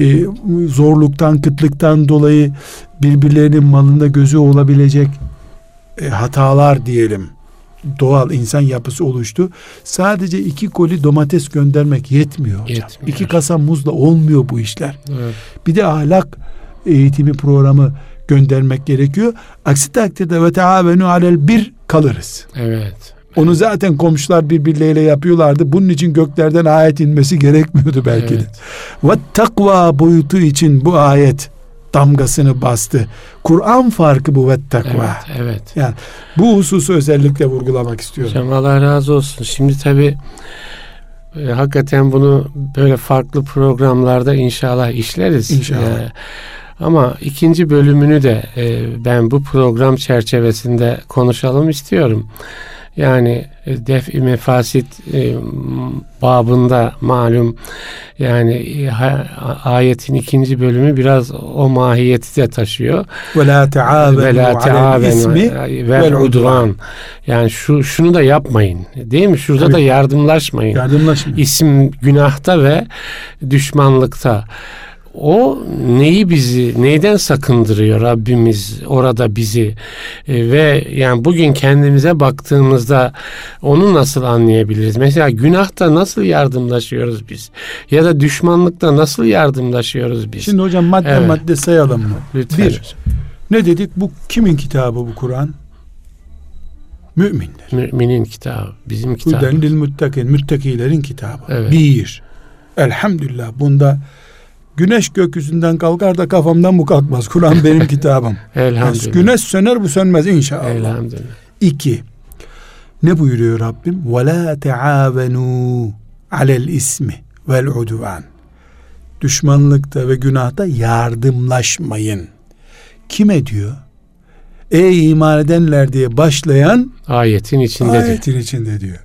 Ee, zorluktan, kıtlıktan dolayı birbirlerinin malında gözü olabilecek e, hatalar diyelim. Doğal insan yapısı oluştu. Sadece iki koli domates göndermek yetmiyor hocam. Yetmiyor. İki kasa muzla olmuyor bu işler. Evet. Bir de ahlak eğitimi programı göndermek gerekiyor. Aksi takdirde ve teavenu alel bir kalırız. Evet. Onu zaten komşular birbirleriyle yapıyorlardı. Bunun için göklerden ayet inmesi gerekmiyordu belki de. Evet. Ve takva boyutu için bu ayet damgasını bastı. Kur'an farkı bu ve takva. Evet, evet. Yani bu hususu özellikle vurgulamak istiyorum. Hocam Allah razı olsun. Şimdi tabii e, hakikaten bunu böyle farklı programlarda inşallah işleriz. İnşallah. E, ama ikinci bölümünü de e, ben bu program çerçevesinde konuşalım istiyorum. Yani e, def-i mefasit e, babında malum yani e, ha- ayetin ikinci bölümü biraz o mahiyeti de taşıyor. Ve la Ve teavenu ismi vel udvan. Yani şu şunu da yapmayın. Değil mi? Şurada Tabii. da yardımlaşmayın. yardımlaşın. İsim günahta ve düşmanlıkta. O neyi bizi neyden sakındırıyor Rabbimiz orada bizi E, ve yani bugün kendimize baktığımızda onu nasıl anlayabiliriz? Mesela günahta nasıl yardımlaşıyoruz biz? Ya da düşmanlıkta nasıl yardımlaşıyoruz biz? Şimdi hocam madde Evet. madde sayalım mı? Lütfen. Bir, ne dedik? Bu kimin kitabı bu Kur'an? Müminler. Müminin kitabı, bizim kitabımız. lil muttakin, müttakilerin kitabı. Evet. Bir. Elhamdülillah bunda Güneş gökyüzünden kalkar da kafamdan bu kalkmaz. Kur'an benim kitabım. Elhamdülillah. Yani güneş söner bu sönmez inşallah. Elhamdülillah. İki. Ne buyuruyor Rabbim? Ve la teavenu alel ismi vel udvan. Düşmanlıkta ve günahta yardımlaşmayın. Kime diyor? Ey iman edenler diye başlayan ayetin içinde ayetin diyor. içinde diyor.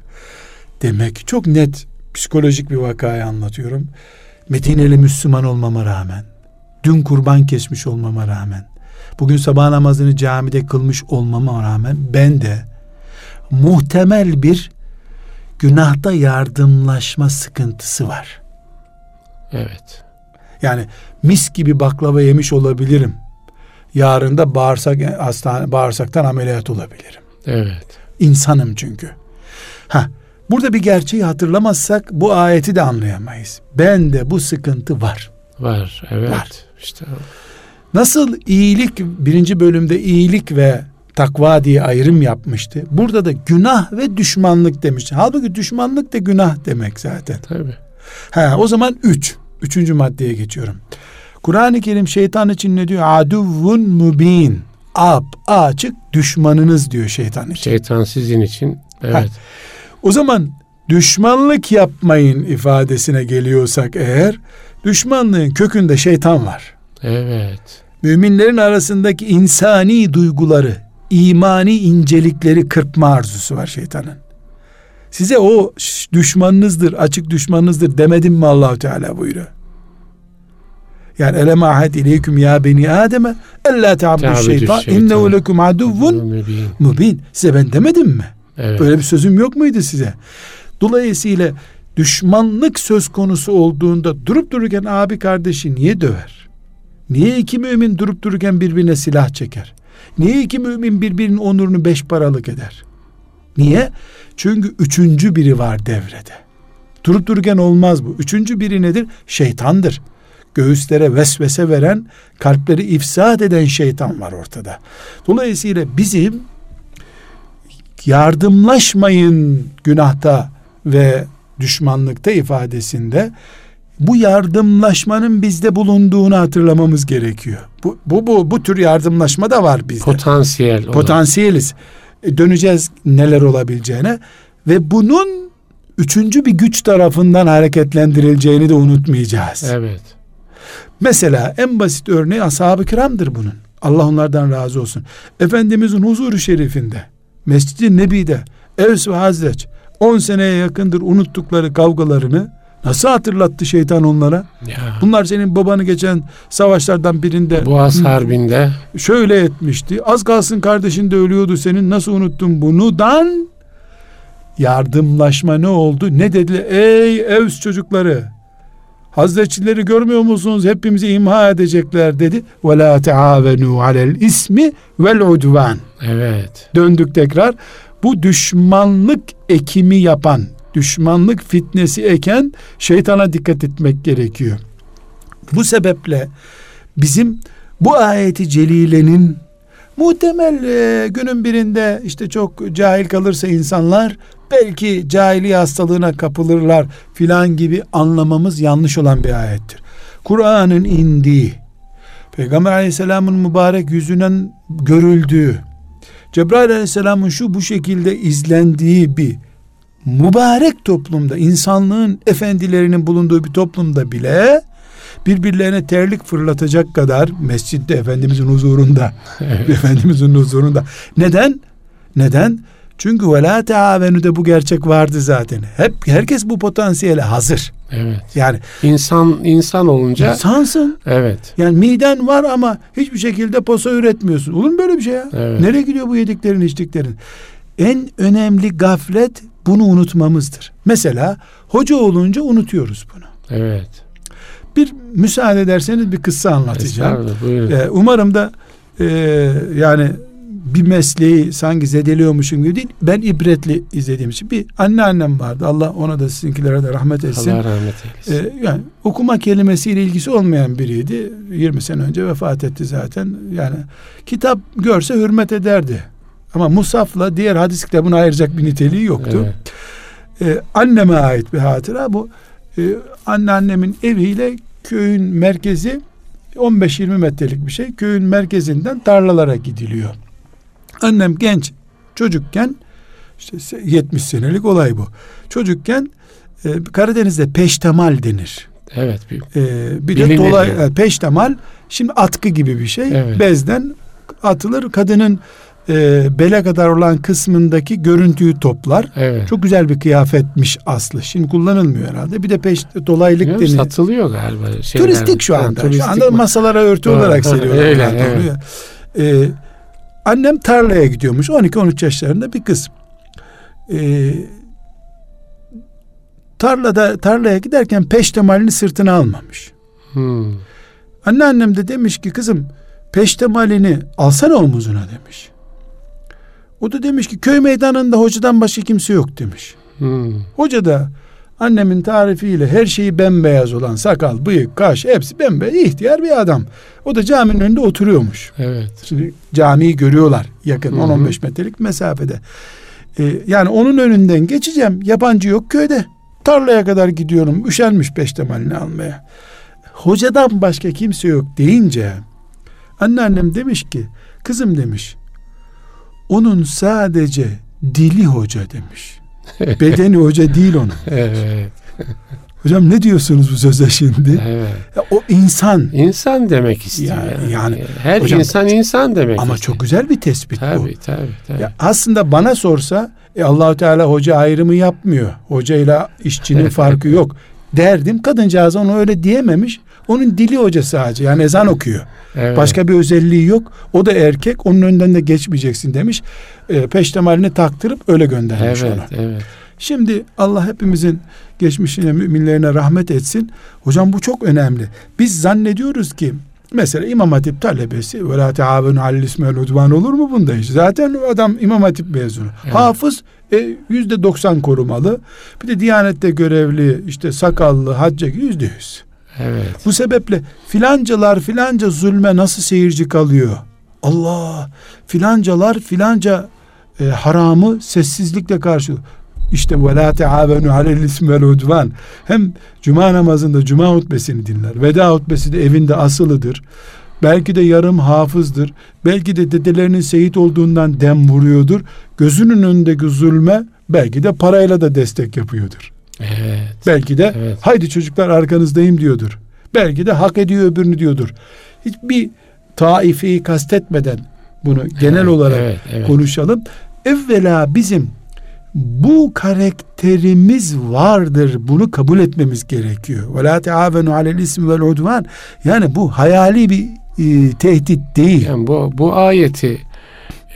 Demek çok net psikolojik bir vakayı anlatıyorum. Medineli Müslüman olmama rağmen, dün kurban kesmiş olmama rağmen, bugün sabah namazını camide kılmış olmama rağmen ben de muhtemel bir günahta yardımlaşma sıkıntısı var. Evet. Yani mis gibi baklava yemiş olabilirim. Yarın da bağırsak hastane bağırsaktan ameliyat olabilirim. Evet. İnsanım çünkü. Ha, burada bir gerçeği hatırlamazsak bu ayeti de anlayamayız. Ben de bu sıkıntı var. Var. Evet. Var. İşte Nasıl iyilik birinci bölümde iyilik ve takva diye ayrım yapmıştı. Burada da günah ve düşmanlık demişti. Halbuki düşmanlık da günah demek zaten. tabii. Ha, o zaman üç. Üçüncü maddeye geçiyorum. Kur'an-ı Kerim şeytan için ne diyor? Aduvun mubin. Ap, açık düşmanınız diyor şeytan için. Şeytan sizin için evet. O zaman düşmanlık yapmayın ifadesine geliyorsak eğer düşmanlığın kökünde şeytan var. Evet. Müminlerin arasındaki insani duyguları, imani incelikleri kırpma arzusu var şeytanın. Size o düşmanınızdır, açık düşmanınızdır demedim mi Allahu Teala buyuruyor. Yani elem ahed ileyküm ya beni Adem'e ella Ta'budu şeytan innehu lekum aduvvun mubin. Size ben demedim mi? Evet. Böyle bir sözüm yok muydu size? Dolayısıyla düşmanlık söz konusu olduğunda durup dururken abi kardeşi niye döver? Niye iki mümin durup dururken birbirine silah çeker? Niye iki mümin birbirinin onurunu beş paralık eder? Niye? Çünkü üçüncü biri var devrede. Durup dururken olmaz bu. Üçüncü biri nedir? Şeytandır. Göğüslere vesvese veren, kalpleri ifsad eden şeytan var ortada. Dolayısıyla bizim yardımlaşmayın günahta ve düşmanlıkta ifadesinde bu yardımlaşmanın bizde bulunduğunu hatırlamamız gerekiyor. Bu bu bu, bu tür yardımlaşma da var bizde. Potansiyel. Potansiyeliz. E, Döneceğiz neler olabileceğine ve bunun üçüncü bir güç tarafından hareketlendirileceğini de unutmayacağız. Evet. Mesela en basit örneği ashab-ı kiramdır bunun. Allah onlardan razı olsun. Efendimizin huzuru şerifinde, Mescid-i Nebi'de, Evs ve Hazreç 10 seneye yakındır unuttukları kavgalarını nasıl hatırlattı şeytan onlara? Ya. Bunlar senin babanı geçen savaşlardan birinde Boğaz Harbi'nde şöyle etmişti. Az kalsın kardeşin de ölüyordu senin nasıl unuttun bunudan yardımlaşma ne oldu? Ne dediler? Ey Evs çocukları Hazretçileri görmüyor musunuz? Hepimizi imha edecekler dedi. Ve la teavenu alel ismi vel udvan. evet. Döndük tekrar. Bu düşmanlık ekimi yapan, düşmanlık fitnesi eken şeytana dikkat etmek gerekiyor. Bu sebeple bizim bu ayeti celilenin muhtemel e, günün birinde işte çok cahil kalırsa insanlar belki cahiliye hastalığına kapılırlar filan gibi anlamamız yanlış olan bir ayettir. Kur'an'ın indiği, Peygamber aleyhisselamın mübarek yüzünden görüldüğü, Cebrail aleyhisselamın şu bu şekilde izlendiği bir mübarek toplumda, insanlığın efendilerinin bulunduğu bir toplumda bile birbirlerine terlik fırlatacak kadar mescitte Efendimizin huzurunda. Efendimizin huzurunda. Neden? Neden? Çünkü ve la teavenüde bu gerçek vardı zaten. Hep herkes bu potansiyele hazır. Evet. Yani insan insan olunca insansın. Evet. Yani miden var ama hiçbir şekilde posa üretmiyorsun. Olur mu böyle bir şey ya? Evet. Nereye gidiyor bu yediklerin, içtiklerin? En önemli gaflet bunu unutmamızdır. Mesela hoca olunca unutuyoruz bunu. Evet. Bir müsaade ederseniz bir kıssa anlatacağım. Ee, umarım da e, yani bir mesleği sanki zedeliyormuşum gibi değil. Ben ibretli izlediğim için bir anneannem vardı. Allah ona da sizinkilere de rahmet etsin. Allah rahmet eylesin. Ee, yani okuma kelimesiyle ilgisi olmayan biriydi. 20 sene önce vefat etti zaten. Yani kitap görse hürmet ederdi. Ama Musaf'la diğer hadis kitabını ayıracak bir niteliği yoktu. Evet. Ee, anneme ait bir hatıra bu. Ee, anneannemin eviyle köyün merkezi 15-20 metrelik bir şey. Köyün merkezinden tarlalara gidiliyor. Annem genç çocukken işte 70 senelik olay bu. Çocukken e, Karadeniz'de peştemal denir. Evet. Bir, e, bir de dolay e, peştemal şimdi atkı gibi bir şey. Evet. Bezden atılır. Kadının e, bele kadar olan kısmındaki görüntüyü toplar. Evet. Çok güzel bir kıyafetmiş aslı. Şimdi kullanılmıyor herhalde. Bir de peş dolaylık deniyor. Satılıyor galiba. Şeyler. Turistik şu anda. Ha, turistik şu anda masalara örtü Doğru. olarak seriyorlar. Öyle, evet. Ee, annem tarlaya gidiyormuş. 12-13 yaşlarında bir kız. Ee, tarlada tarlaya giderken peştemalini sırtına almamış. Hmm. Anneannem de demiş ki kızım peştemalini alsana omuzuna demiş. O da demiş ki köy meydanında hocadan başka kimse yok demiş. Hmm. Hoca da annemin tarifiyle her şeyi bembeyaz olan sakal, bıyık, kaş hepsi bembeyaz ihtiyar bir adam. O da caminin önünde oturuyormuş. Evet. Şimdi camiyi görüyorlar yakın 10-15 metrelik mesafede. Ee, yani onun önünden geçeceğim. Yabancı yok köyde. Tarlaya kadar gidiyorum. Üşenmiş peştemalini almaya. Hocadan başka kimse yok deyince anneannem demiş ki kızım demiş onun sadece dili hoca demiş. Bedeni hoca değil onun. Evet. Hocam ne diyorsunuz bu söze şimdi? Evet. Ya, o insan. İnsan demek istiyor. Yani, yani her hocam, insan insan demek. Ama istiyor. çok güzel bir tespit tabii, bu. Tabii tabii. tabii. Ya aslında bana sorsa e, Allahu Teala hoca ayrımı yapmıyor. Hocayla işçinin farkı yok. Derdim kadıncağız onu öyle diyememiş. Onun dili hoca sadece yani ezan okuyor. Evet. Başka bir özelliği yok. O da erkek. Onun önden de geçmeyeceksin demiş. E, peştemalini taktırıp öyle göndermiş evet, ona. Evet. Şimdi Allah hepimizin geçmişine müminlerine rahmet etsin. Hocam bu çok önemli. Biz zannediyoruz ki mesela İmam Hatip talebesi ve la teavenu alel ismel udvan olur mu bunda hiç? Zaten adam İmam Hatip mezunu. Evet. Hafız e, yüzde doksan korumalı. Bir de Diyanette görevli işte sakallı hacca yüzde yüz. Evet. Bu sebeple filancalar filanca zulme nasıl seyirci kalıyor? Allah filancalar filanca e, haramı sessizlikle karşı işte ve la teavenu alel ismi vel udvan. Hem cuma namazında cuma hutbesini dinler. Veda hutbesi de evinde asılıdır. Belki de yarım hafızdır. Belki de dedelerinin seyit olduğundan dem vuruyordur. Gözünün önündeki zulme belki de parayla da destek yapıyordur. Evet. Belki de evet. haydi çocuklar arkanızdayım diyordur. Belki de hak ediyor öbürünü diyordur. Hiçbir taifeyi kastetmeden bunu genel evet, olarak evet, evet. konuşalım. Evvela bizim bu karakterimiz vardır. Bunu kabul etmemiz gerekiyor. Ve la teavenu alel ismi vel udvan. Yani bu hayali bir e, tehdit değil. Yani bu bu ayeti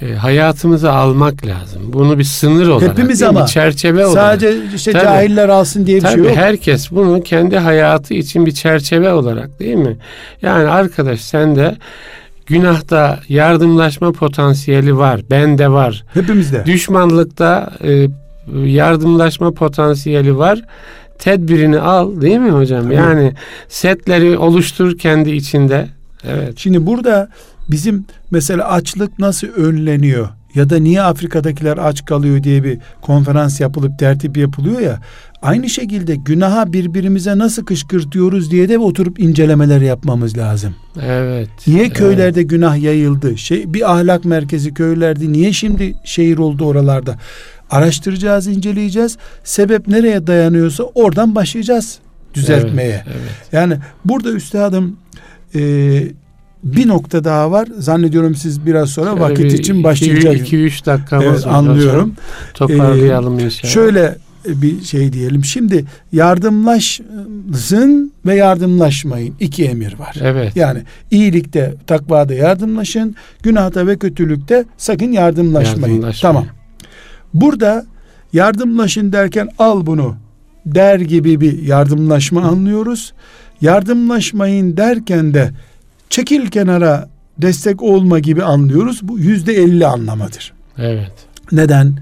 e, hayatımıza almak lazım. Bunu bir sınır olarak, Hepimiz ama bir çerçeve olarak. Sadece işte tabii, cahiller alsın diye bir tabii şey yok. herkes bunu kendi hayatı için bir çerçeve olarak değil mi? Yani arkadaş sen de günahta yardımlaşma potansiyeli var. Bende var. Hepimizde. Düşmanlıkta e, yardımlaşma potansiyeli var. Tedbirini al değil mi hocam? Tabii. Yani setleri oluştur kendi içinde. Evet. Şimdi burada bizim mesela açlık nasıl önleniyor ya da niye Afrika'dakiler aç kalıyor diye bir konferans yapılıp tertip yapılıyor ya. Aynı şekilde günaha birbirimize nasıl kışkırtıyoruz diye de oturup incelemeler yapmamız lazım. Evet. Niye evet. köylerde günah yayıldı? Şey bir ahlak merkezi köylerde niye şimdi şehir oldu oralarda? Araştıracağız, inceleyeceğiz. Sebep nereye dayanıyorsa oradan başlayacağız düzeltmeye. Evet, evet. Yani burada üstadım e, bir nokta daha var. Zannediyorum siz biraz sonra Şöyle vakit bir için başlayacaksınız. 2-3 dakikamız Evet, var anlıyorum. Toparlayalım inşallah. Şöyle bir şey diyelim. Şimdi yardımlaşın ve yardımlaşmayın. iki emir var. Evet. Yani iyilikte, takvada yardımlaşın, günahta ve kötülükte sakın yardımlaşmayın. Yardımlaşmayın. Tamam. Burada yardımlaşın derken al bunu der gibi bir yardımlaşma anlıyoruz. Yardımlaşmayın derken de çekil kenara destek olma gibi anlıyoruz. Bu yüzde elli anlamadır. Evet. Neden?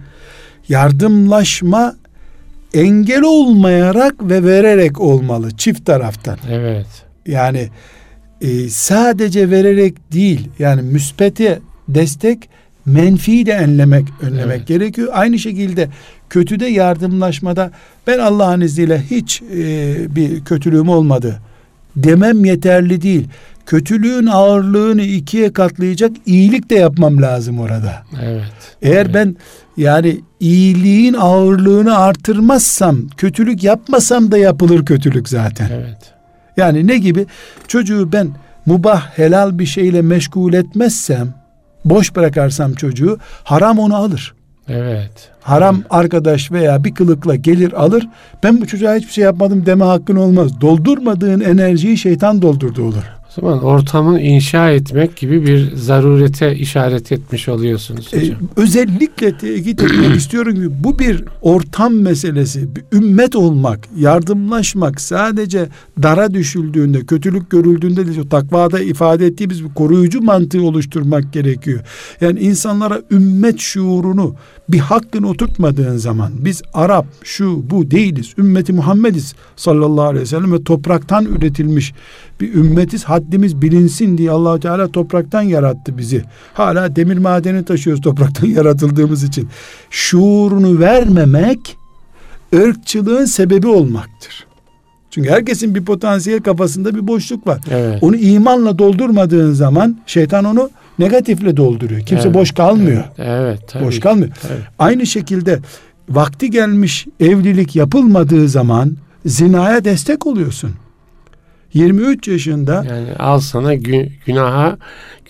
Yardımlaşma engel olmayarak ve vererek olmalı çift taraftan. Evet. Yani e, sadece vererek değil yani müspete destek menfiyi de enlemek önlemek Evet. gerekiyor. Aynı şekilde kötüde yardımlaşmada ben Allah'ın izniyle hiç e, bir kötülüğüm olmadı demem yeterli değil. Kötülüğün ağırlığını ikiye katlayacak iyilik de yapmam lazım orada. Evet. Eğer Evet. ben yani iyiliğin ağırlığını artırmazsam, kötülük yapmasam da yapılır kötülük zaten. Evet. Yani ne gibi? Çocuğu ben mubah helal bir şeyle meşgul etmezsem, boş bırakarsam çocuğu, haram onu alır. Evet. Haram arkadaş veya bir kılıkla gelir alır. Ben bu çocuğa hiçbir şey yapmadım deme hakkın olmaz. Doldurmadığın enerjiyi şeytan doldurdu olur. O zaman ortamı inşa etmek gibi bir zarurete işaret etmiş oluyorsunuz Ee, hocam. özellikle tekit etmek istiyorum ki bu bir ortam meselesi. Bir ümmet olmak, yardımlaşmak sadece dara düşüldüğünde, kötülük görüldüğünde o takvada ifade ettiğimiz bir koruyucu mantığı oluşturmak gerekiyor. Yani insanlara ümmet şuurunu bir hakkını oturtmadığın zaman biz Arap şu bu değiliz. Ümmeti Muhammediz sallallahu aleyhi ve sellem ve topraktan üretilmiş bir ümmetiz. Haddimiz bilinsin diye allah Teala topraktan yarattı bizi. Hala demir madeni taşıyoruz topraktan yaratıldığımız için. Şuurunu vermemek ırkçılığın sebebi olmaktır. Çünkü herkesin bir potansiyel kafasında bir boşluk var. Evet. Onu imanla doldurmadığın zaman şeytan onu negatifle dolduruyor. Kimse Evet, boş kalmıyor. Evet, evet tabii. Boş kalmıyor. Tabii. Aynı şekilde vakti gelmiş evlilik yapılmadığı zaman zinaya destek oluyorsun. 23 yaşında Yani al sana gü- günaha,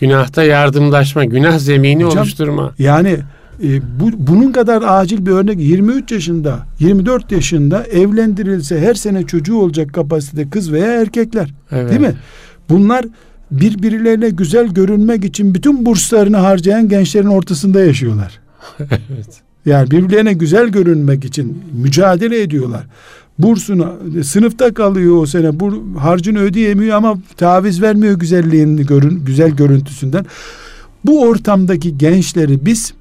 günahta yardımlaşma, günah zemini Hocam, oluşturma. yani e, bu, bunun kadar acil bir örnek 23 yaşında 24 yaşında evlendirilse her sene çocuğu olacak kapasitede kız veya erkekler Evet. değil mi? Bunlar birbirlerine güzel görünmek için bütün burslarını harcayan gençlerin ortasında yaşıyorlar. evet. Yani birbirlerine güzel görünmek için mücadele ediyorlar. Bursunu sınıfta kalıyor o sene. Bu harcını ödeyemiyor ama taviz vermiyor güzelliğini görün güzel görüntüsünden. Bu ortamdaki gençleri biz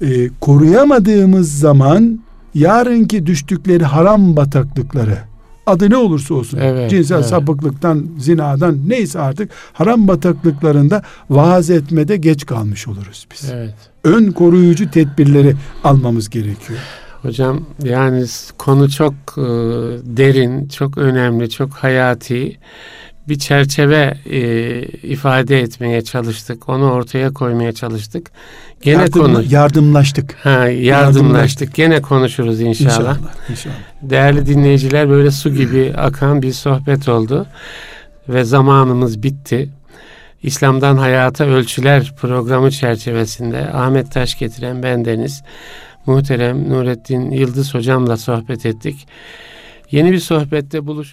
e, koruyamadığımız zaman yarınki düştükleri haram bataklıkları adı ne olursa olsun Evet, cinsel evet. sapıklıktan zinadan neyse artık haram bataklıklarında vaaz etmede geç kalmış oluruz biz Evet. ön koruyucu tedbirleri almamız gerekiyor. Hocam yani konu çok e, derin, çok önemli, çok hayati bir çerçeve e, ifade etmeye çalıştık. Onu ortaya koymaya çalıştık. Gene Yardım- konu yardımlaştık. ha, yardımlaştık. Gene konuşuruz inşallah. İnşallah. İnşallah. Değerli dinleyiciler böyle su gibi akan bir sohbet oldu ve zamanımız bitti. İslam'dan Hayata Ölçüler programı çerçevesinde Ahmet Taş getiren bendeniz muhterem Nurettin Yıldız hocamla sohbet ettik. Yeni bir sohbette buluşuruz.